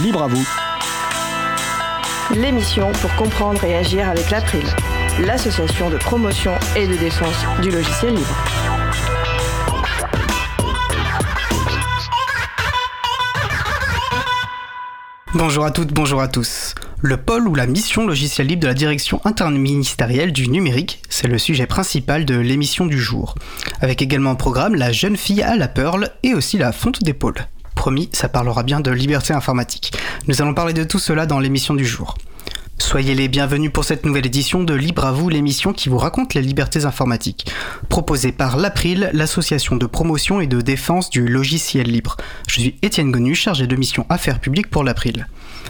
Libre à vous. L'émission pour comprendre et agir avec l'April, l'association de promotion et de défense du logiciel libre. Bonjour à toutes, bonjour à tous. Le pôle ou la mission logiciel libre de la direction interministérielle du numérique, c'est le sujet principal de l'émission du jour. Avec également au programme la jeune fille à la Pearl et aussi la fonte des pôles. Promis, ça parlera bien de liberté informatique. Nous allons parler de tout cela dans l'émission du jour. Soyez les bienvenus pour cette nouvelle édition de Libre à vous, l'émission qui vous raconte les libertés informatiques. Proposée par l'April, l'association de promotion et de défense du logiciel libre. Je suis Étienne Gonu, chargé de mission affaires publiques pour l'April.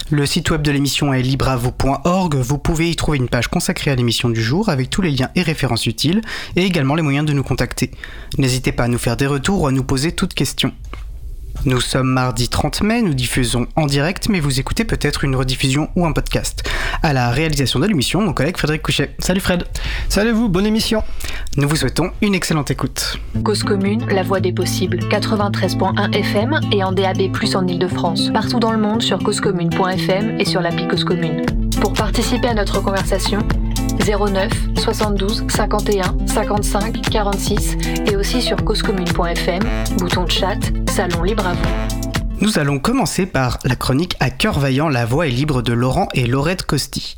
Le site web de l'émission est libreavou.org. Vous pouvez y trouver une page consacrée à l'émission du jour avec tous les liens et références utiles et également les moyens de nous contacter. N'hésitez pas à nous faire des retours ou à nous poser toutes questions. Nous sommes mardi 30 mai, nous diffusons en direct, mais vous écoutez peut-être une rediffusion ou un podcast. À la réalisation de l'émission, mon collègue Frédéric Couchet. Salut Fred. Salut vous, bonne émission. Nous vous souhaitons une excellente écoute. Cause commune, la voix des possibles, 93.1 FM et en DAB+, en Ile-de-France. Partout dans le monde sur causecommune.fm et sur l'appli Cause Commune. Pour participer à notre conversation, 09 72 51 55 46 et aussi sur causecommune.fm, bouton de chat, salon libre à vous. Nous allons commencer par la chronique à cœur vaillant La voix est libre de Laurent et Laurette Costi.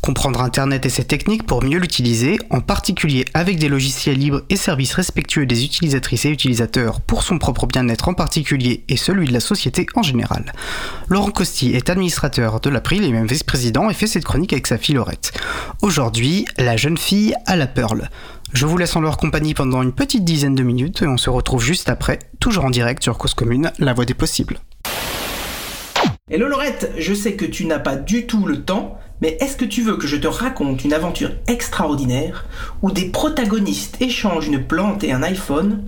Comprendre Internet et ses techniques pour mieux l'utiliser, en particulier avec des logiciels libres et services respectueux des utilisatrices et utilisateurs pour son propre bien-être en particulier et celui de la société en général. Laurent Costi est administrateur de l'April et même vice-président et fait cette chronique avec sa fille Laurette. Aujourd'hui, la jeune fille à la Pearl. Je vous laisse en leur compagnie pendant une petite dizaine de minutes et on se retrouve juste après, toujours en direct sur Cause Commune, la voix des possibles. Hello Laurette, je sais que tu n'as pas du tout le temps, mais est-ce que tu veux que je te raconte une aventure extraordinaire où des protagonistes échangent une plante et un iPhone,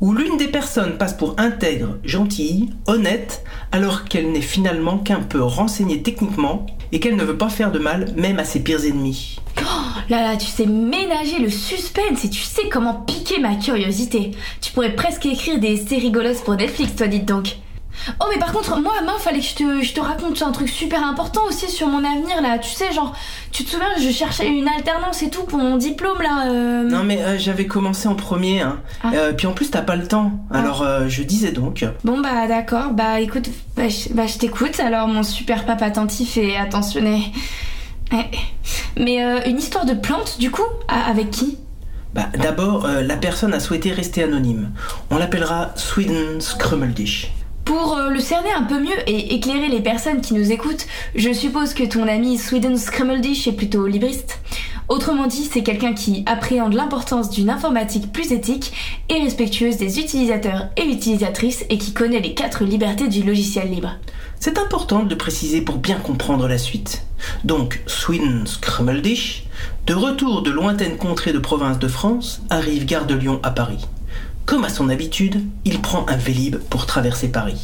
où l'une des personnes passe pour intègre, gentille, honnête, alors qu'elle n'est finalement qu'un peu renseignée techniquement et qu'elle ne veut pas faire de mal même à ses pires ennemis? Oh là là, tu sais ménager le suspense et tu sais comment piquer ma curiosité. Tu pourrais presque écrire des séries rigoleuses pour Netflix, toi, dites donc. Oh mais par contre, moi, main, fallait que je te, je te raconte un truc super important aussi sur mon avenir là. Tu sais, genre, tu te souviens, je cherchais une alternance et tout pour mon diplôme là. euh. Non mais euh, j'avais commencé en premier, hein. Ah. Euh, puis en plus t'as pas le temps. Alors euh, je disais donc. Bon bah d'accord, bah écoute, bah je, bah, je t'écoute alors mon super pape attentif et attentionné. Mais une histoire de plante du coup Ah, Avec qui? Bah d'abord, la personne a souhaité rester anonyme. On l'appellera Sweden Scrummeldish. Pour euh, le cerner un peu mieux et éclairer les personnes qui nous écoutent, je suppose que ton ami Sweden Scrammeldish est plutôt libriste. Autrement dit, c'est quelqu'un qui appréhende l'importance d'une informatique plus éthique et respectueuse des utilisateurs et utilisatrices et qui connaît les quatre libertés du logiciel libre. C'est important de préciser pour bien comprendre la suite. Donc, Sweden Scrummeldish, de retour de lointaines contrées de province de France, arrive gare de Lyon à Paris. Comme à son habitude, il prend un Vélib pour traverser Paris.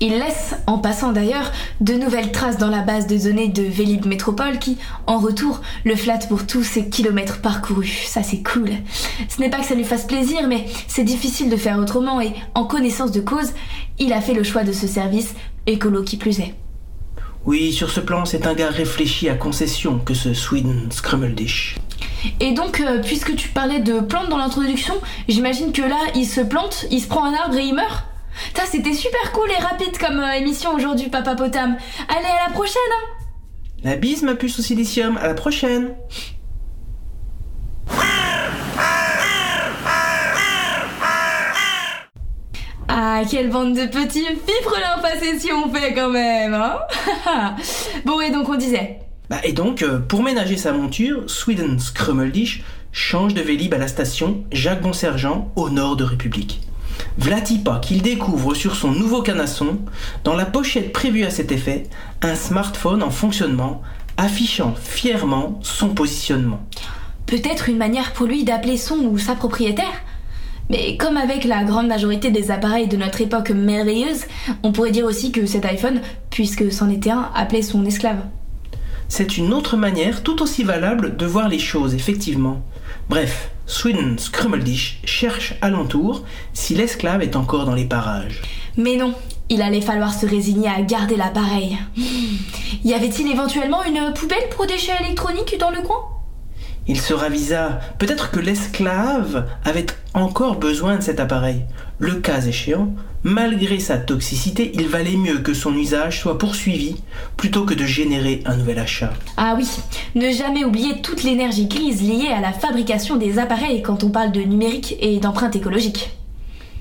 Il laisse, en passant d'ailleurs, de nouvelles traces dans la base de données de Vélib Métropole qui, en retour, le flatte pour tous ses kilomètres parcourus. Ça c'est cool. Ce n'est pas que ça lui fasse plaisir, mais c'est difficile de faire autrement et, en connaissance de cause, il a fait le choix de ce service, écolo qui plus est. Oui, sur ce plan, c'est un gars réfléchi à concession que ce Sweden Scrummeldish. Et donc, euh, puisque tu parlais de plantes dans l'introduction, j'imagine que là, il se plante, il se prend un arbre et il meurt Ça, c'était super cool et rapide comme euh, émission aujourd'hui, Papa Potam. Allez, à la prochaine hein La bise, ma puce au silicium, à la prochaine Ah, quelle bande de petits fifrelins passés si on fait quand même, hein Bon, et donc on disait Bah, et donc, euh, pour ménager sa monture, Sweden Scrummeldish change de Vélib à la station Jacques Bonsergent au nord de République. Vlatipa qu'il découvre sur son nouveau canasson, dans la pochette prévue à cet effet, un smartphone en fonctionnement affichant fièrement son positionnement. Peut-être une manière pour lui d'appeler son ou sa propriétaire mais comme avec la grande majorité des appareils de notre époque merveilleuse, on pourrait dire aussi que cet iPhone, puisque c'en était un, appelait son esclave. C'est une autre manière tout aussi valable de voir les choses, effectivement. Bref, Sweden Scrummeldish cherche alentour si l'esclave est encore dans les parages. Mais non, il allait falloir se résigner à garder l'appareil. Y avait-il éventuellement une poubelle pour déchets électroniques dans le coin? Il se ravisa. Peut-être que l'esclave avait encore besoin de cet appareil. Le cas échéant, malgré sa toxicité, il valait mieux que son usage soit poursuivi plutôt que de générer un nouvel achat. Ah oui, ne jamais oublier toute l'énergie grise liée à la fabrication des appareils quand on parle de numérique et d'empreinte écologique.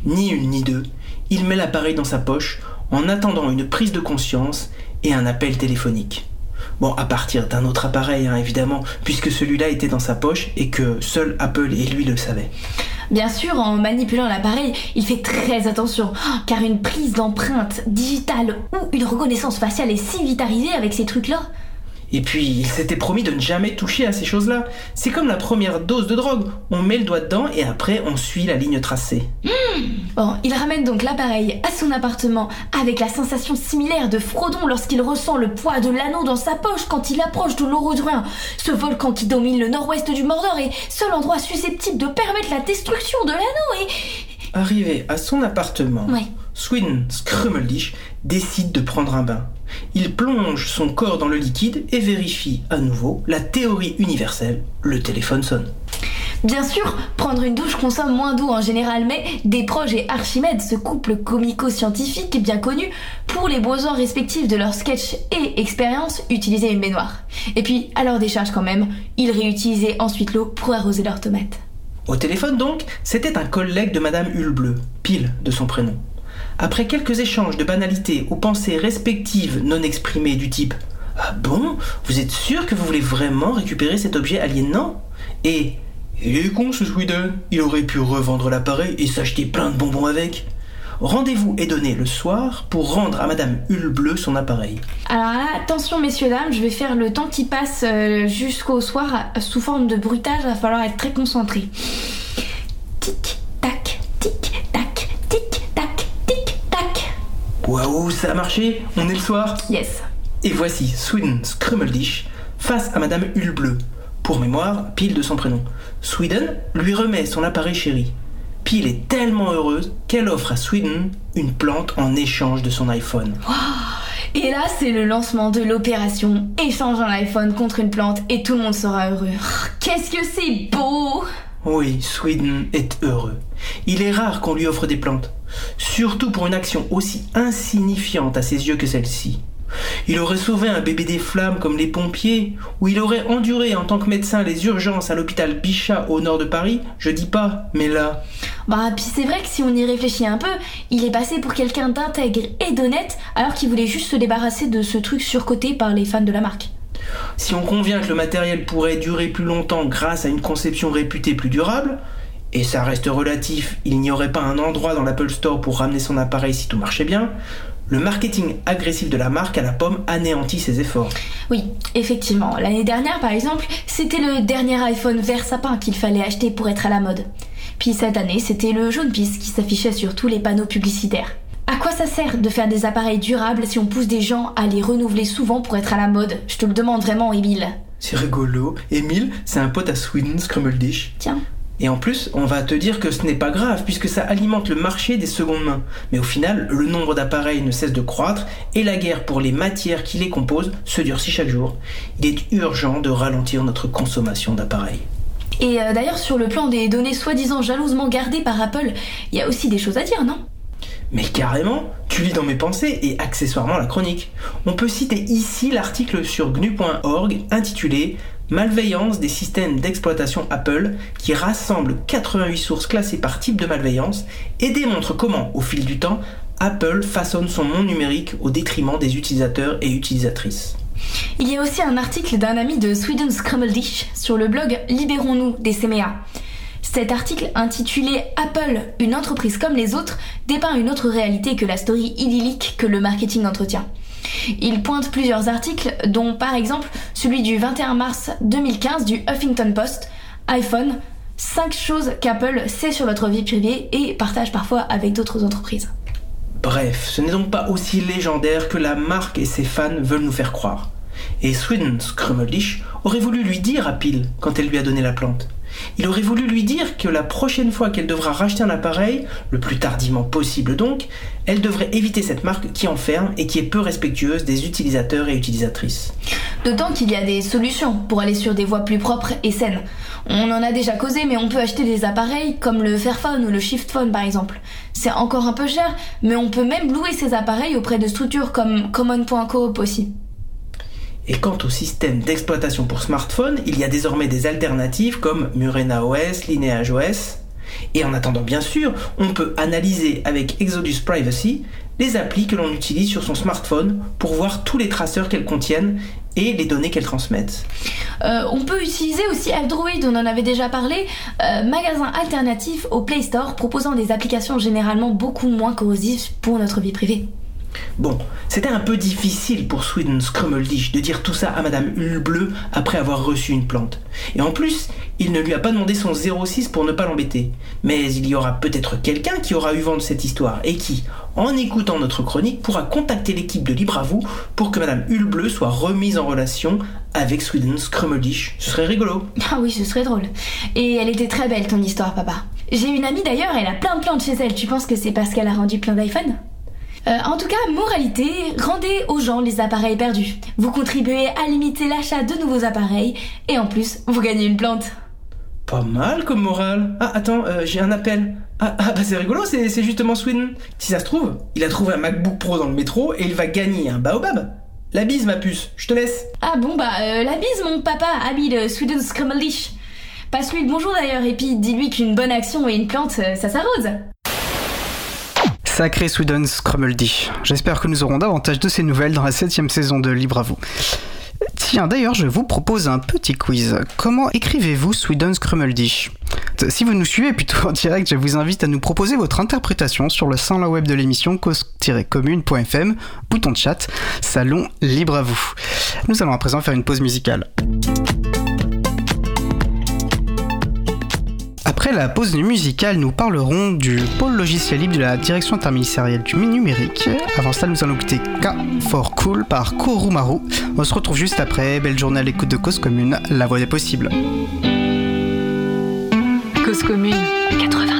Ni une ni deux, il met l'appareil dans sa poche en attendant une prise de conscience et un appel téléphonique. Bon, à partir d'un autre appareil, hein, évidemment, puisque celui-là était dans sa poche et que seul Apple et lui le savaient. Bien sûr, en manipulant l'appareil, il fait très attention, car une prise d'empreinte digitale ou une reconnaissance faciale est si vitarisée avec ces trucs-là. Et puis, il s'était promis de ne jamais toucher à ces choses-là. C'est comme la première dose de drogue. On met le doigt dedans et après, on suit la ligne tracée. Bon, il ramène donc l'appareil à son appartement avec la sensation similaire de Frodon lorsqu'il ressent le poids de l'anneau dans sa poche quand il approche de l'Orodruin, ce volcan qui domine le nord-ouest du Mordor et seul endroit susceptible de permettre la destruction de l'anneau et... Arrivé à son appartement, Ouais. Swin Scrummeldish décide de prendre un bain. Il plonge son corps dans le liquide et vérifie à nouveau la théorie universelle. Le téléphone sonne. Bien sûr, prendre une douche consomme moins d'eau en général, mais Desproges et Archimède, ce couple comico-scientifique bien connu, pour les besoins respectifs de leurs sketchs et expériences, utilisaient une baignoire. Et puis, à leur décharge quand même, ils réutilisaient ensuite l'eau pour arroser leurs tomates. Au téléphone donc, c'était un collègue de Madame Hulbleu, pile de son prénom. Après quelques échanges de banalités aux pensées respectives non exprimées du type Ah bon? Vous êtes sûr que vous voulez vraiment récupérer cet objet aliénant Et Il est con ce Sweden, il aurait pu revendre l'appareil et s'acheter plein de bonbons avec. Rendez-vous est donné le soir pour rendre à Madame Hulbleu son appareil. Alors attention messieurs dames, je vais faire le temps qui passe euh, jusqu'au soir sous forme de bruitage, va falloir être très concentré. Tic tac, tic tac. Waouh, ça a marché On est le soir Yes. Et voici Sweden Scrummeldish face à Madame Hulbleu. Pour mémoire, Pile de son prénom. Sweden lui remet son appareil chéri. Pile est tellement heureuse qu'elle offre à Sweden une plante en échange de son iPhone. Et là, c'est le lancement de l'opération Échange un iPhone contre une plante et tout le monde sera heureux. Qu'est-ce que c'est beau Oui, Sweden est heureux. Il est rare qu'on lui offre des plantes, surtout pour une action aussi insignifiante à ses yeux que celle-ci. Il aurait sauvé un bébé des flammes comme les pompiers, ou il aurait enduré en tant que médecin les urgences à l'hôpital Bichat au nord de Paris, je dis pas, mais là, Bah, puis c'est vrai que si on y réfléchit un peu, il est passé pour quelqu'un d'intègre et d'honnête alors qu'il voulait juste se débarrasser de ce truc surcoté par les fans de la marque. si on convient que le matériel pourrait durer plus longtemps grâce à une conception réputée plus durable, et ça reste relatif, il n'y aurait pas un endroit dans l'Apple Store pour ramener son appareil si tout marchait bien, le marketing agressif de la marque à la pomme anéantit ses efforts. Oui, effectivement. L'année dernière, par exemple, c'était le dernier iPhone vert sapin qu'il fallait acheter pour être à la mode. Puis cette année, c'était le jaune pisse qui s'affichait sur tous les panneaux publicitaires. À quoi ça sert de faire des appareils durables si on pousse des gens à les renouveler souvent pour être à la mode? Je te le demande vraiment, Emile. C'est rigolo. Emile, c'est un pote à Sweden Scrummeldish. Tiens. Et en plus, on va te dire que ce n'est pas grave puisque ça alimente le marché des secondes mains. Mais au final, le nombre d'appareils ne cesse de croître et la guerre pour les matières qui les composent se durcit chaque jour. Il est urgent de ralentir notre consommation d'appareils. Et euh, d'ailleurs, sur le plan des données soi-disant jalousement gardées par Apple, il y a aussi des choses à dire, non? Mais carrément, tu lis dans mes pensées et accessoirement la chronique. On peut citer ici l'article sur gnu.org intitulé Malveillance des systèmes d'exploitation Apple qui rassemble 88 sources classées par type de malveillance et démontre comment, au fil du temps, Apple façonne son monde numérique au détriment des utilisateurs et utilisatrices. Il y a aussi un article d'un ami de Sweden Scrummeldish sur le blog Libérons-nous des CMA. Cet article intitulé Apple, une entreprise comme les autres, dépeint une autre réalité que la story idyllique que le marketing entretient. Il pointe plusieurs articles, dont par exemple celui du 21 mars 2015 du Huffington Post, iPhone, 5 choses qu'Apple sait sur notre vie privée et partage parfois avec d'autres entreprises. Bref, ce n'est donc pas aussi légendaire que la marque et ses fans veulent nous faire croire. Et Sweden Scrummeldish aurait voulu lui dire à Peel quand elle lui a donné la plante. Il aurait voulu lui dire que la prochaine fois qu'elle devra racheter un appareil, le plus tardivement possible donc, elle devrait éviter cette marque qui enferme et qui est peu respectueuse des utilisateurs et utilisatrices. D'autant qu'il y a des solutions pour aller sur des voies plus propres et saines. On en a déjà causé, mais on peut acheter des appareils comme le Fairphone ou le Shiftphone par exemple. C'est encore un peu cher, mais on peut même louer ces appareils auprès de structures comme Common.coop aussi. Et quant au système d'exploitation pour smartphone, il y a désormais des alternatives comme Murena OS, Lineage OS. Et en attendant, bien sûr, on peut analyser avec Exodus Privacy les applis que l'on utilise sur son smartphone pour voir tous les traceurs qu'elles contiennent et les données qu'elles transmettent. Euh, on peut utiliser aussi Android, on en avait déjà parlé, euh, magasin alternatif au Play Store proposant des applications généralement beaucoup moins corrosives pour notre vie privée. Bon, c'était un peu difficile pour Sweden Scrummeldish de dire tout ça à Madame Hulbleu après avoir reçu une plante. Et en plus, il ne lui a pas demandé son 06 pour ne pas l'embêter. Mais il y aura peut-être quelqu'un qui aura eu vent de cette histoire et qui, en écoutant notre chronique, pourra contacter l'équipe de Libre pour que Madame Hulbleu soit remise en relation avec Sweden Scrummeldish. Ce serait rigolo. Ah oui, ce serait drôle. Et elle était très belle ton histoire, papa. J'ai une amie d'ailleurs, elle a plein de plantes chez elle. Tu penses que c'est parce qu'elle a rendu plein d'iPhone? Euh, en tout cas, moralité, rendez aux gens les appareils perdus. Vous contribuez à limiter l'achat de nouveaux appareils et en plus, vous gagnez une plante. Pas mal comme morale. Ah, attends, euh, j'ai un appel. Ah, ah bah c'est rigolo, c'est, justement Sweden. Si ça se trouve, il a trouvé un MacBook Pro dans le métro et il va gagner un baobab. La bise, ma puce, je te laisse. Ah bon, bah, euh, la bise, mon papa, ami de Sweden Scramblish. Passe-lui le bonjour d'ailleurs et puis dis-lui qu'une bonne action et une plante, ça s'arrose. Sacré Sweden Scrummeldy. J'espère que nous aurons davantage de ces nouvelles dans la septième saison de Libre à vous. Tiens, d'ailleurs, je vous propose un petit quiz. Comment écrivez-vous Sweden Scrummeldy Si vous nous suivez plutôt en direct, je vous invite à nous proposer votre interprétation sur le sein web de l'émission cause-commune.fm, bouton de chat, salon libre à vous. Nous allons à présent faire une pause musicale. Après la pause musicale, nous parlerons du pôle logiciel libre de la direction interministérielle du numérique. Avant ça, nous allons écouter K for Cool par Korumaru. On se retrouve juste après. Belle journée à l'écoute de Cause Commune, la voix des possibles. Cause Commune 93.1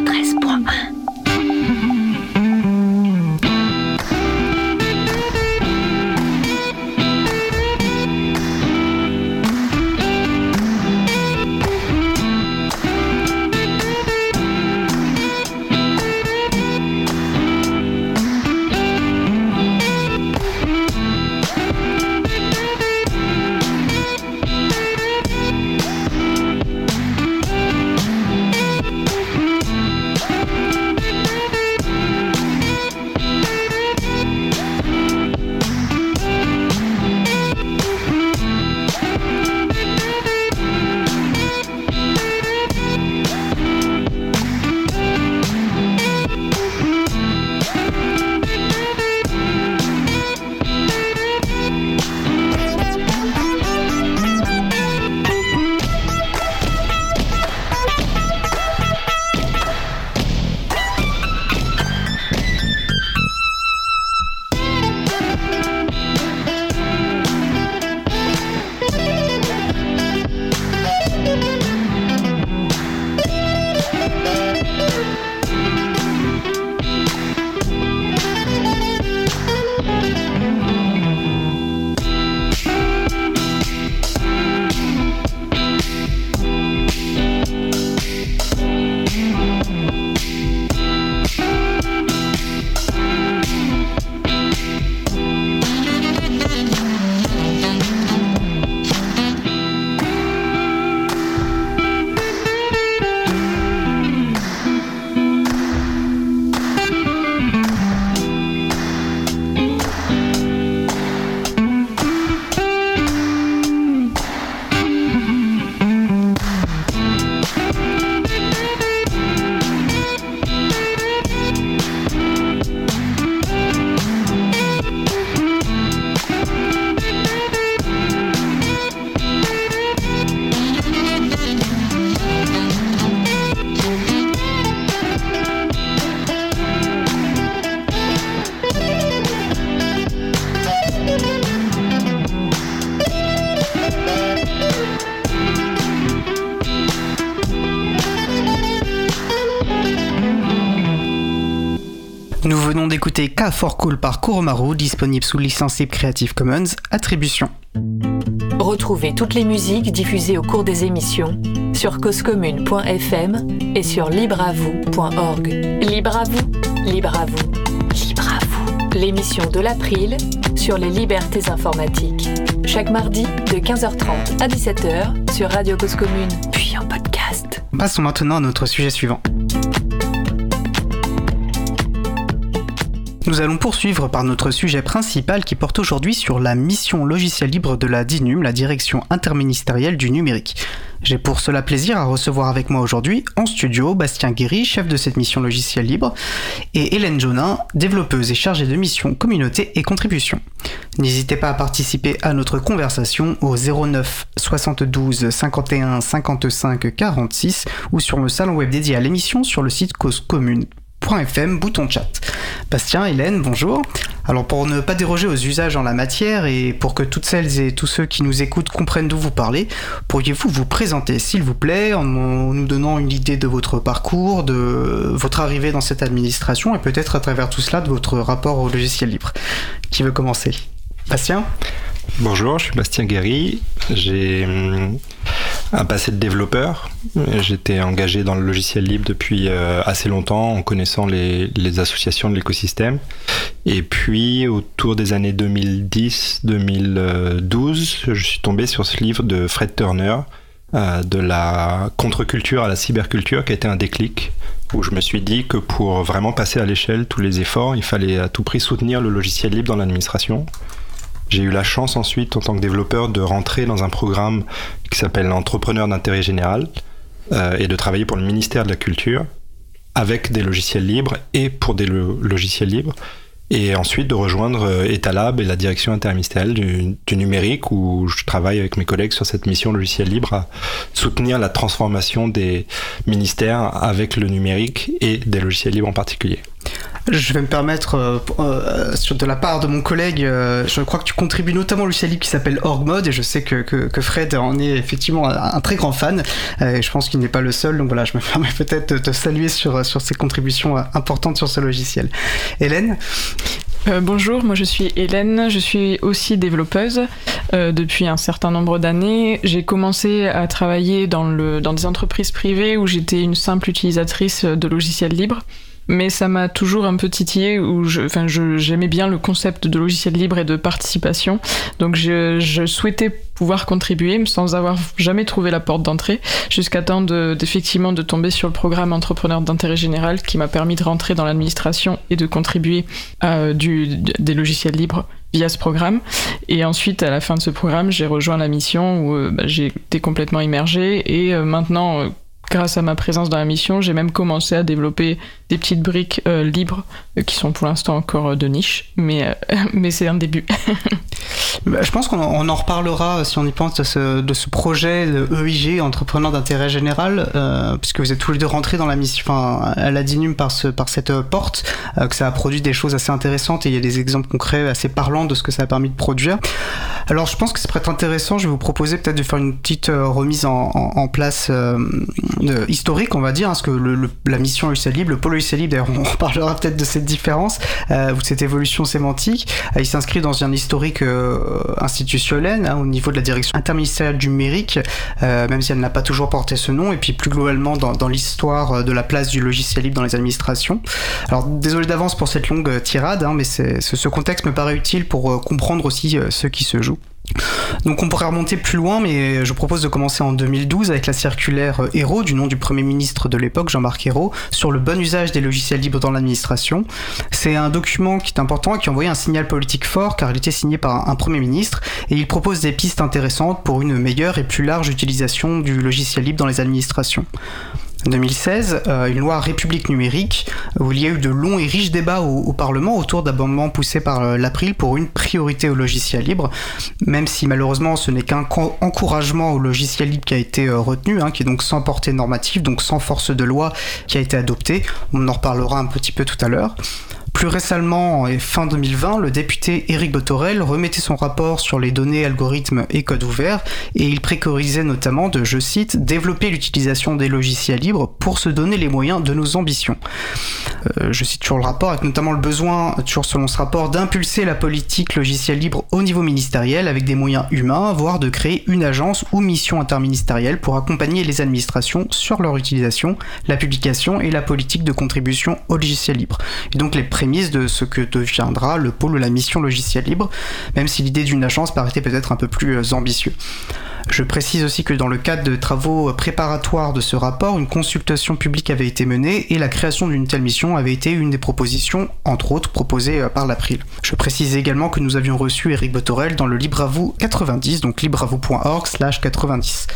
d'écouter K for Cool par Kuromaru, disponible sous licence Creative Commons, attribution. Retrouvez toutes les musiques diffusées au cours des émissions sur causecommune.fm et sur libreavoue.org. Libre à vous, libre à vous, libre à vous. L'émission de l'April sur les libertés informatiques. Chaque mardi de 15h30 à 17h sur Radio Cause Commune, puis en podcast. Passons maintenant à notre sujet suivant. Nous allons poursuivre par notre sujet principal qui porte aujourd'hui sur la mission logicielle libre de la DINUM, la direction interministérielle du numérique. J'ai pour cela plaisir à recevoir avec moi aujourd'hui en studio Bastien Guéry, chef de cette mission logicielle libre, et Hélène Jonin, développeuse et chargée de mission communauté et contribution. N'hésitez pas à participer à notre conversation au 09 72 51 55 46 ou sur le salon web dédié à l'émission sur le site cause commune .fm, bouton chat. Bastien, Hélène, bonjour. Alors pour ne pas déroger aux usages en la matière et pour que toutes celles et tous ceux qui nous écoutent comprennent d'où vous parlez, pourriez-vous vous présenter s'il vous plaît en nous donnant une idée de votre parcours, de votre arrivée dans cette administration et peut-être à travers tout cela de votre rapport au logiciel libre? Qui veut commencer? Bastien? Bonjour, je suis Bastien Guéry. J'ai hum, un passé de développeur. J'étais engagé dans le logiciel libre depuis euh, assez longtemps en connaissant les, associations de l'écosystème. Et puis, autour des années 2010-2012, je suis tombé sur ce livre de Fred Turner, euh, de la contre-culture à la cyberculture, qui a été un déclic, où je me suis dit que pour vraiment passer à l'échelle tous les efforts, il fallait à tout prix soutenir le logiciel libre dans l'administration. J'ai eu la chance ensuite, en tant que développeur, de rentrer dans un programme qui s'appelle Entrepreneur d'intérêt général euh, et de travailler pour le ministère de la Culture avec des logiciels libres et pour des logiciels libres. Et ensuite de rejoindre euh, Etalab et la direction interministérielle du, du, numérique où je travaille avec mes collègues sur cette mission logiciel libre à soutenir la transformation des ministères avec le numérique et des logiciels libres en particulier. Je vais me permettre, euh, euh, sur de la part de mon collègue, euh, je crois que tu contribues notamment libre qui s'appelle OrgMod et je sais que, que, Fred en est effectivement un, très grand fan et je pense qu'il n'est pas le seul. Donc voilà, je me permets peut-être de te saluer sur, sur ces contributions importantes sur ce logiciel. Hélène bonjour, moi je suis Hélène, je suis aussi développeuse depuis un certain nombre d'années. J'ai commencé à travailler dans, le, dans des entreprises privées où j'étais une simple utilisatrice de logiciels libres mais ça m'a toujours un peu titillé où je, enfin, j'aimais bien le concept de logiciel libre et de participation. Donc je, je souhaitais pouvoir contribuer sans avoir jamais trouvé la porte d'entrée jusqu'à temps d'effectivement de, tomber sur le programme entrepreneur d'intérêt général qui m'a permis de rentrer dans l'administration et de contribuer à du, des logiciels libres via ce programme. Et ensuite, à la fin de ce programme, j'ai rejoint la mission où euh, bah, j'ai été complètement immergé et euh, maintenant euh, grâce à ma présence dans la mission, j'ai même commencé à développer des petites briques euh, libres euh, qui sont pour l'instant encore euh, de niche, mais, mais c'est un début. Bah, je pense qu'on en reparlera si on y pense de ce, de ce projet de EIG, entrepreneur d'intérêt général, puisque vous êtes tous les deux rentrés dans la mission, enfin, à la DINUM par, ce, par cette porte, que ça a produit des choses assez intéressantes et il y a des exemples concrets assez parlants de ce que ça a permis de produire. Alors je pense que c'est peut-être intéressant, je vais vous proposer peut-être de faire une petite remise en, place historique, on va dire, parce que la mission Libre, le pôle Libre, d'ailleurs, on reparlera peut-être de cette différence, euh, ou de cette évolution sémantique. Euh, il s'inscrit dans un historique euh, institutionnel hein, au niveau de la direction interministérielle du numérique, euh, même si elle n'a pas toujours porté ce nom, et puis plus globalement dans, dans l'histoire de la place du logiciel libre dans les administrations. Alors désolé d'avance pour cette longue tirade, hein, mais ce contexte me paraît utile pour comprendre aussi ce qui se joue. Donc on pourrait remonter plus loin, mais je propose de commencer en 2012 avec la circulaire Héros du nom du Premier ministre de l'époque, Jean-Marc Hérault, sur le bon usage des logiciels libres dans l'administration. C'est un document qui est important et qui envoyait un signal politique fort car il était signé par un Premier ministre et il propose des pistes intéressantes pour une meilleure et plus large utilisation du logiciel libre dans les administrations. 2016, euh, une loi République numérique, où il y a eu de longs et riches débats au, Parlement autour d'amendements poussés par euh, l'April pour une priorité au logiciel libre, même si malheureusement ce n'est qu'un encouragement au logiciel libre qui a été euh, retenu, hein, qui est donc sans portée normative, donc sans force de loi qui a été adopté. On en reparlera un petit peu tout à l'heure. Plus récemment, fin 2020, le député Éric Botorel remettait son rapport sur les données, algorithmes et codes ouverts et il préconisait notamment de, je cite, développer l'utilisation des logiciels libres pour se donner les moyens de nos ambitions. Euh, je cite toujours le rapport, avec notamment le besoin, toujours selon ce rapport, d'impulser la politique logicielle libre au niveau ministériel avec des moyens humains, voire de créer une agence ou mission interministérielle pour accompagner les administrations sur leur utilisation, la publication et la politique de contribution au logiciel libre. Et donc les de ce que deviendra le pôle de la mission logicielle libre, même si l'idée d'une agence paraissait peut-être un peu plus euh, ambitieux. Je précise aussi que dans le cadre de travaux préparatoires de ce rapport, une consultation publique avait été menée et la création d'une telle mission avait été une des propositions, entre autres, proposées euh, par l'April. Je précise également que nous avions reçu Eric Botorel dans le LibreAvou 90, donc libreavou.org slash 90.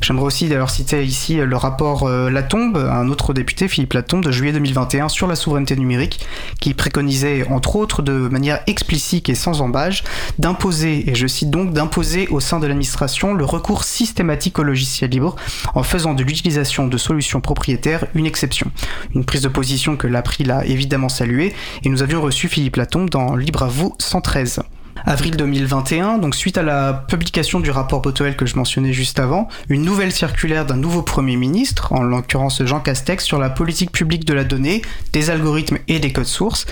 J'aimerais aussi d'ailleurs citer ici le rapport euh, Latombe, un autre député, Philippe Latombe, de juillet 2021 sur la souveraineté numérique, qui préconisait, entre autres, de manière explicite et sans embâge, d'imposer, et je cite donc, d'imposer au sein de l'administration le recours systématique au logiciel libre en faisant de l'utilisation de solutions propriétaires une exception. Une prise de position que l'April a évidemment saluée et nous avions reçu Philippe Latombe dans Libre à vous 113 avril 2021, donc suite à la publication du rapport Botoel que je mentionnais juste avant, une nouvelle circulaire d'un nouveau Premier ministre, en l'occurrence Jean Castex, sur la politique publique de la donnée, des algorithmes et des codes sources.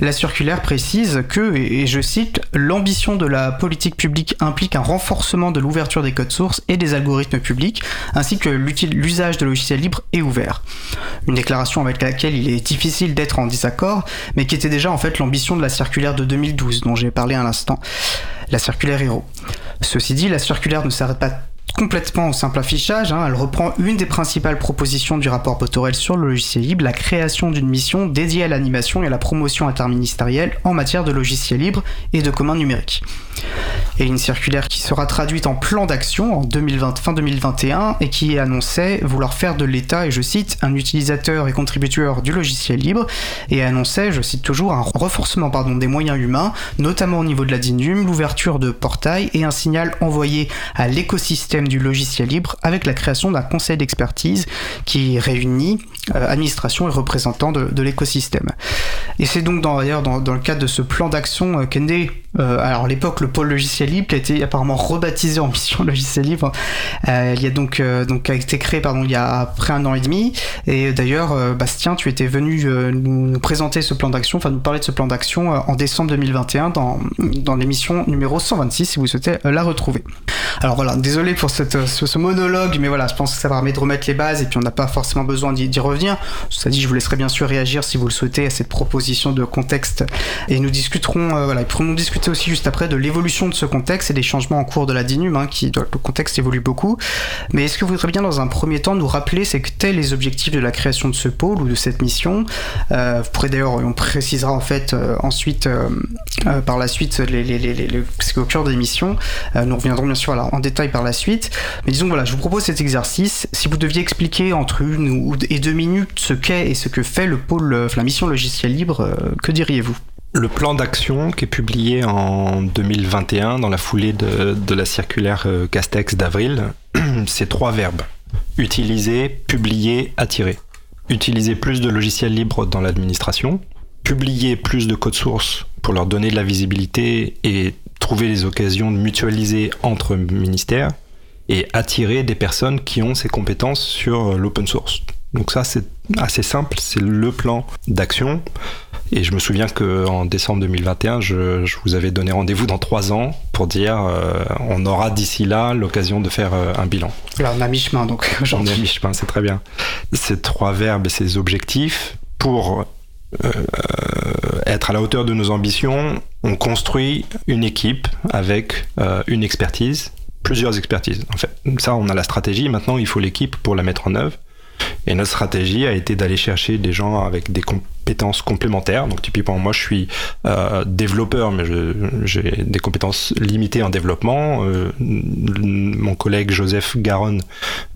La circulaire précise que, et je cite, l'ambition de la politique publique implique un renforcement de l'ouverture des codes sources et des algorithmes publics, ainsi que l'usage de logiciels libres et ouverts. Une déclaration avec laquelle il est difficile d'être en désaccord, mais qui était déjà en fait l'ambition de la circulaire de 2012 dont j'ai parlé à l'instant la circulaire Hero. Ceci dit, la circulaire ne s'arrête pas complètement au simple affichage. Hein. Elle reprend une des principales propositions du rapport Botorel sur le logiciel libre, la création d'une mission dédiée à l'animation et à la promotion interministérielle en matière de logiciel libre et de commun numérique. Et une circulaire qui sera traduite en plan d'action en 2020, fin 2021 et qui annonçait vouloir faire de l'État, et je cite, un utilisateur et contributeur du logiciel libre et annonçait, je cite toujours, un renforcement pardon, des moyens humains, notamment au niveau de la DINUM, l'ouverture de portails et un signal envoyé à l'écosystème du logiciel libre avec la création d'un conseil d'expertise qui réunit euh, administration et représentants de, l'écosystème. Et c'est donc d'ailleurs dans, le cadre de ce plan d'action euh, euh, alors à l'époque, le pôle logiciel libre a été apparemment rebaptisé en mission logiciel libre. il y a donc, donc a été créé pardon, il y a près un an et demi. Et d'ailleurs, Bastien, tu étais venu nous, présenter ce plan d'action, enfin nous parler de ce plan d'action en décembre 2021 dans, dans l'émission numéro 126 si vous souhaitez la retrouver. Alors voilà, désolé pour ce, monologue, mais voilà, je pense que ça permet de remettre les bases et puis on n'a pas forcément besoin d'y revenir. Ça dit, je vous laisserai bien sûr réagir si vous le souhaitez à cette proposition de contexte et nous discuterons, euh, voilà, pourrons discuter aussi juste après de l'évolution de ce contexte et des changements en cours de la DINUM, hein, qui le contexte évolue beaucoup. Mais est-ce que vous voudriez bien dans un premier temps nous rappeler c'est que tels les objectifs de la création de ce pôle ou de cette mission? Euh, Vous pourrez d'ailleurs, on précisera en fait euh, ensuite par la suite les, les, les, les, au cœur des missions. nous reviendrons bien sûr en détail par la suite. Mais disons voilà, je vous propose cet exercice. Si vous deviez expliquer entre une ou et deux minutes ce qu'est et ce que fait le pôle, euh, la mission logiciel libre, euh, que diriez-vous? Le plan d'action qui est publié en 2021 dans la foulée de, la circulaire euh, Castex d'avril, c'est trois verbes. Utiliser, publier, attirer. Utiliser plus de logiciels libres dans l'administration, publier plus de codes sources pour leur donner de la visibilité et trouver les occasions de mutualiser entre ministères, et attirer des personnes qui ont ces compétences sur l'open source. Donc ça, c'est assez simple, c'est le plan d'action. Et je me souviens qu'en décembre 2021, je, vous avais donné rendez-vous dans trois ans pour dire euh, on aura d'ici là l'occasion de faire euh, un bilan. Là, on a mi-chemin donc. On est à mi-chemin, c'est très bien. Ces trois verbes et ces objectifs, pour euh, être à la hauteur de nos ambitions, on construit une équipe avec une expertise, plusieurs expertises. En fait, ça, on a la stratégie. Maintenant, il faut l'équipe pour la mettre en œuvre. Et notre stratégie a été d'aller chercher des gens avec des compétences complémentaires. Donc typiquement, moi je suis euh, développeur, mais j'ai des compétences limitées en développement. Euh, mon collègue Joseph Garonne,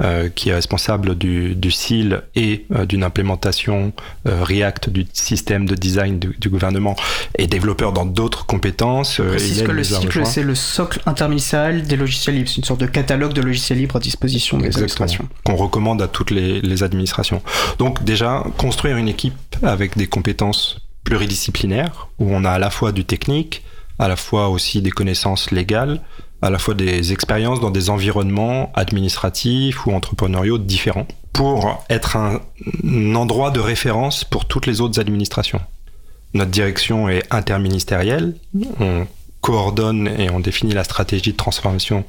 euh, qui est responsable du, du CIL et d'une implémentation React du système de design du, gouvernement, est développeur dans d'autres compétences. Précise que le cycle, c'est le socle interministériel des logiciels libres. C'est une sorte de catalogue de logiciels libres à disposition des administrations. Qu'on recommande à toutes les, les administrations. Donc déjà, construire une équipe avec des compétences pluridisciplinaire où on a à la fois du technique, à la fois aussi des connaissances légales, à la fois des expériences dans des environnements administratifs ou entrepreneuriaux différents pour être un, endroit de référence pour toutes les autres administrations. Notre direction est interministérielle, on coordonne et on définit la stratégie de transformation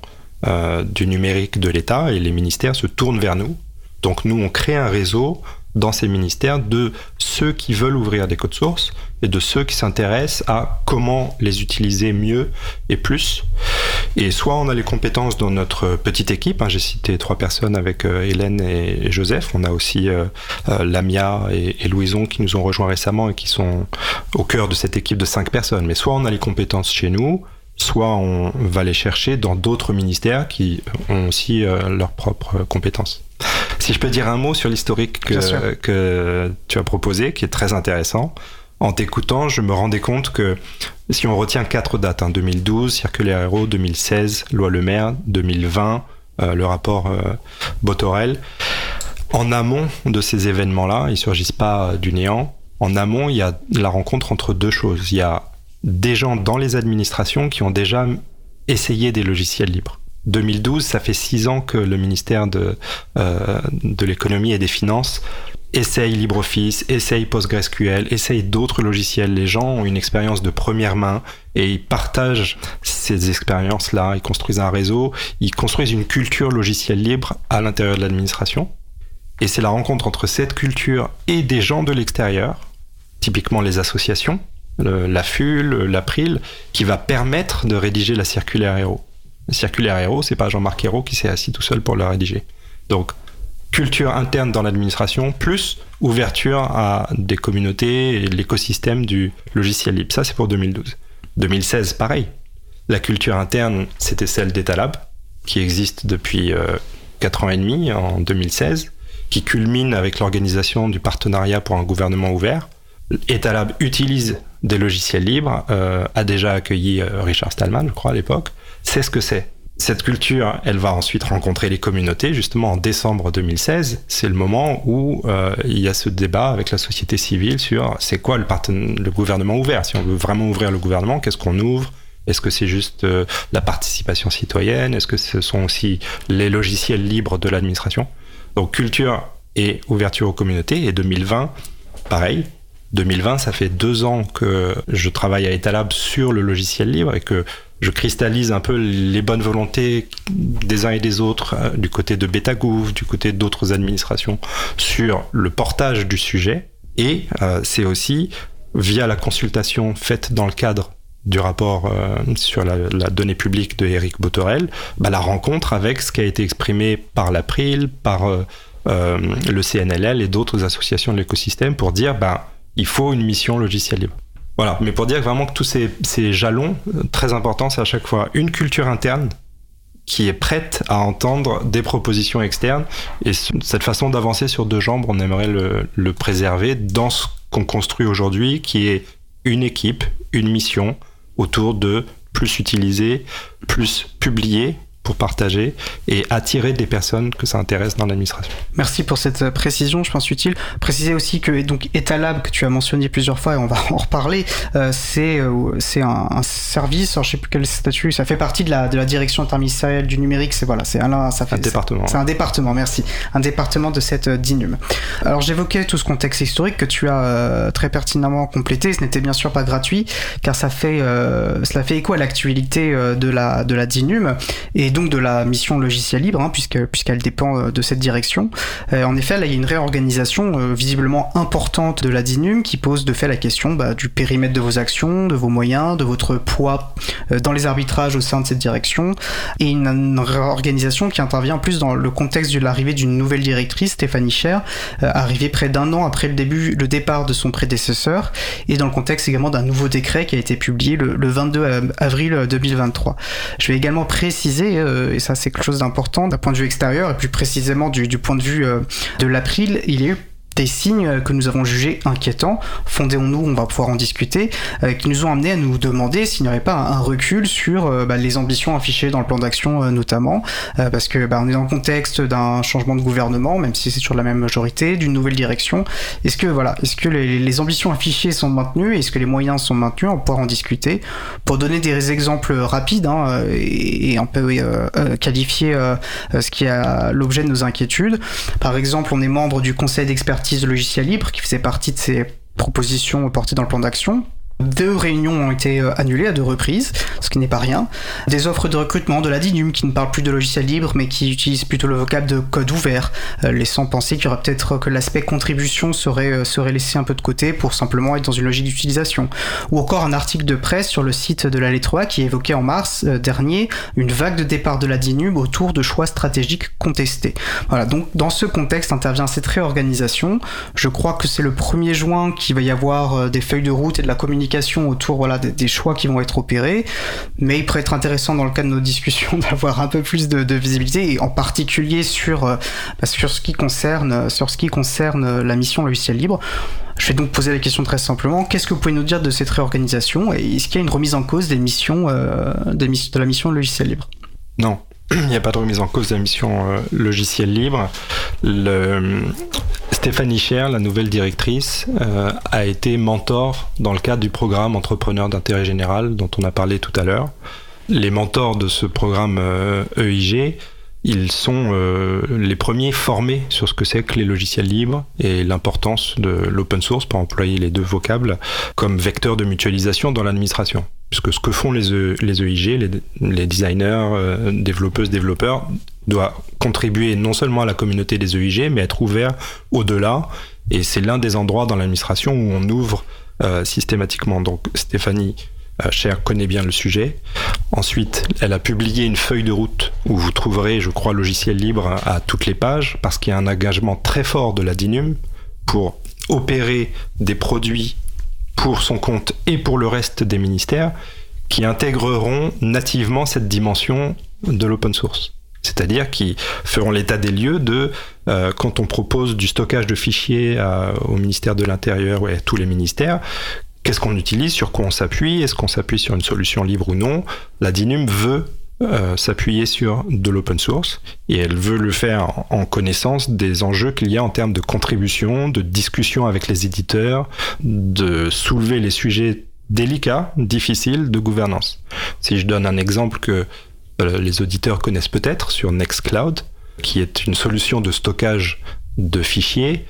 euh, du numérique de l'État et les ministères se tournent vers nous. Donc nous, on crée un réseau dans ces ministères de ceux qui veulent ouvrir des codes sources et de ceux qui s'intéressent à comment les utiliser mieux et plus. Et soit on a les compétences dans notre petite équipe, hein, j'ai cité trois personnes avec euh, Hélène et, Joseph, on a aussi euh, euh, Lamia et, et, Louison qui nous ont rejoints récemment et qui sont au cœur de cette équipe de cinq personnes. Mais soit on a les compétences chez nous, soit on va les chercher dans d'autres ministères qui ont aussi leurs propres compétences. Si je peux dire un mot sur l'historique que, tu as proposé, qui est très intéressant. En t'écoutant, je me rendais compte que si on retient quatre dates, hein, 2012, circulaire Aéro, 2016, loi Le Maire, 2020, euh, le rapport euh, Botorel, en amont de ces événements-là, ils surgissent pas du néant. En amont, il y a la rencontre entre deux choses. Il y a des gens dans les administrations qui ont déjà essayé des logiciels libres. 2012, ça fait six ans que le ministère de, euh, de l'économie et des finances essaye LibreOffice, essaye PostgreSQL, essaye d'autres logiciels. Les gens ont une expérience de première main et ils partagent ces expériences-là. Ils construisent un réseau, ils construisent une culture logicielle libre à l'intérieur de l'administration. Et c'est la rencontre entre cette culture et des gens de l'extérieur, typiquement les associations, la FUL, l'April, qui va permettre de rédiger la circulaire héros circulaire héros, c'est pas Jean-Marc Hérault qui s'est assis tout seul pour le rédiger. Donc, culture interne dans l'administration, plus ouverture à des communautés et l'écosystème du logiciel libre. Ça, c'est pour 2012. 2016, pareil. La culture interne, c'était celle d'Etalab, qui existe depuis euh, 4 ans et demi, en 2016, qui culmine avec l'organisation du partenariat pour un gouvernement ouvert. Etalab utilise des logiciels libres, euh, a déjà accueilli euh, Richard Stallman, je crois, à l'époque c'est ce que c'est. Cette culture, elle va ensuite rencontrer les communautés. Justement, en décembre 2016, c'est le moment où euh, il y a ce débat avec la société civile sur c'est quoi le, gouvernement ouvert. Si on veut vraiment ouvrir le gouvernement, qu'est-ce qu'on ouvre? Est-ce que c'est juste euh, la participation citoyenne? Est-ce que ce sont aussi les logiciels libres de l'administration? Donc culture et ouverture aux communautés. Et 2020, pareil, 2020, ça fait deux ans que je travaille à Etalab sur le logiciel libre et que je cristallise un peu les bonnes volontés des uns et des autres, euh, du côté de Betagouv, du côté d'autres administrations, sur le portage du sujet. Et euh, c'est aussi via la consultation faite dans le cadre du rapport euh, sur la, donnée publique de Eric Botorel, bah, la rencontre avec ce qui a été exprimé par l'April, par le CNLL et d'autres associations de l'écosystème pour dire bah, il faut une mission logicielle libre. Voilà, mais pour dire vraiment que tous ces, jalons, euh, très importants, c'est à chaque fois une culture interne qui est prête à entendre des propositions externes. Et cette façon d'avancer sur deux jambes, on aimerait le, le préserver dans ce qu'on construit aujourd'hui, qui est une équipe, une mission autour de plus utiliser, plus publier pour partager et attirer des personnes que ça intéresse dans l'administration. Merci pour cette précision, je pense utile. Préciser aussi que donc Etalab que tu as mentionné plusieurs fois et on va en reparler, euh, c'est euh, c'est un, service, alors je sais plus quel statut, ça fait partie de la de la direction interministérielle du numérique, c'est voilà, c'est un ça fait un département. C'est un département, merci, un département de cette euh, DINUM. Alors j'évoquais tout ce contexte historique que tu as très pertinemment complété, ce n'était bien sûr pas gratuit car ça fait cela fait écho à l'actualité de la de la DINUM et donc de la mission logiciel libre, hein, puisque, puisqu'elle dépend euh, de cette direction. Euh, en effet, là, il y a une réorganisation euh, visiblement importante de la DINUM qui pose de fait la question bah, du périmètre de vos actions, de vos moyens, de votre poids dans les arbitrages au sein de cette direction, et une, réorganisation qui intervient plus dans le contexte de l'arrivée d'une nouvelle directrice, Stéphanie Cher, arrivée près d'un an après le début, le départ de son prédécesseur, et dans le contexte également d'un nouveau décret qui a été publié le, le 22 avril 2023. Je vais également préciser et ça c'est quelque chose d'important d'un point de vue extérieur, et plus précisément du, point de vue euh, de l'April, il y des signes que nous avons jugés inquiétants, fondéons-nous, on va pouvoir en discuter, euh, qui nous ont amené à nous demander s'il n'y aurait pas un, recul sur euh, bah, les ambitions affichées dans le plan d'action euh, notamment, parce que bah, on est dans le contexte d'un changement de gouvernement, même si c'est sur la même majorité, d'une nouvelle direction. Est-ce que voilà, est-ce que les, ambitions affichées sont maintenues, est-ce que les moyens sont maintenus, on pourra en discuter. Pour donner des exemples rapides hein, et, un peu qualifier ce qui a l'objet de nos inquiétudes. Par exemple, on est membre du conseil d'expertise de logiciel libre qui faisait partie de ces propositions portées dans le plan d'action. Deux réunions ont été euh, annulées à deux reprises, ce qui n'est pas rien. Des offres de recrutement de la DINUM qui ne parlent plus de logiciel libre mais qui utilisent plutôt le vocable de code ouvert, euh, laissant penser qu'il y aura peut-être que l'aspect contribution serait, euh, serait laissé un peu de côté pour simplement être dans une logique d'utilisation. Ou encore un article de presse sur le site de la Lettre A qui évoquait en mars dernier une vague de départ de la DINUM autour de choix stratégiques contestés. Voilà, donc dans ce contexte intervient cette réorganisation. Je crois que c'est le 1er juin qu'il va y avoir des feuilles de route et de la communication autour voilà, des, choix qui vont être opérés, mais il pourrait être intéressant dans le cadre de nos discussions d'avoir un peu plus de, visibilité, et en particulier sur, euh, bah, sur, ce qui concerne, sur ce qui concerne la mission logiciel libre. Je vais donc poser la question très simplement, qu'est-ce que vous pouvez nous dire de cette réorganisation et est-ce qu'il y a une remise en cause des missions, euh, de la mission logiciel libre? Non, il n'y a pas de remise en cause de la mission euh, logiciel libre. Stéphanie Cher, la nouvelle directrice, euh, a été mentor dans le cadre du programme Entrepreneurs d'intérêt général dont on a parlé tout à l'heure. Les mentors de ce programme EIG, euh, e ils sont euh, les premiers formés sur ce que c'est que les logiciels libres et l'importance de l'open source, pour employer les deux vocables, comme vecteur de mutualisation dans l'administration. Puisque ce que font les, e, EIG, les, les designers, développeuses, développeurs, doit contribuer non seulement à la communauté des EIG, mais être ouvert au-delà. Et c'est l'un des endroits dans l'administration où on ouvre euh, systématiquement. Donc Stéphanie euh, Cher connaît bien le sujet. Ensuite, elle a publié une feuille de route où vous trouverez, je crois, logiciel libre à toutes les pages, parce qu'il y a un engagement très fort de la DINUM pour opérer des produits pour son compte et pour le reste des ministères qui intégreront nativement cette dimension de l'open source c'est-à-dire qui feront l'état des lieux de euh, quand on propose du stockage de fichiers au ministère de l'Intérieur ou à tous les ministères, qu'est-ce qu'on utilise, sur quoi on s'appuie, est-ce qu'on s'appuie sur une solution libre ou non? La DINUM veut euh, s'appuyer sur de l'open source et elle veut le faire en connaissance des enjeux qu'il y a en termes de contribution, de discussion avec les éditeurs, de soulever les sujets délicats, difficiles de gouvernance. Si je donne un exemple que euh, les auditeurs connaissent peut-être sur Nextcloud, qui est une solution de stockage de fichiers.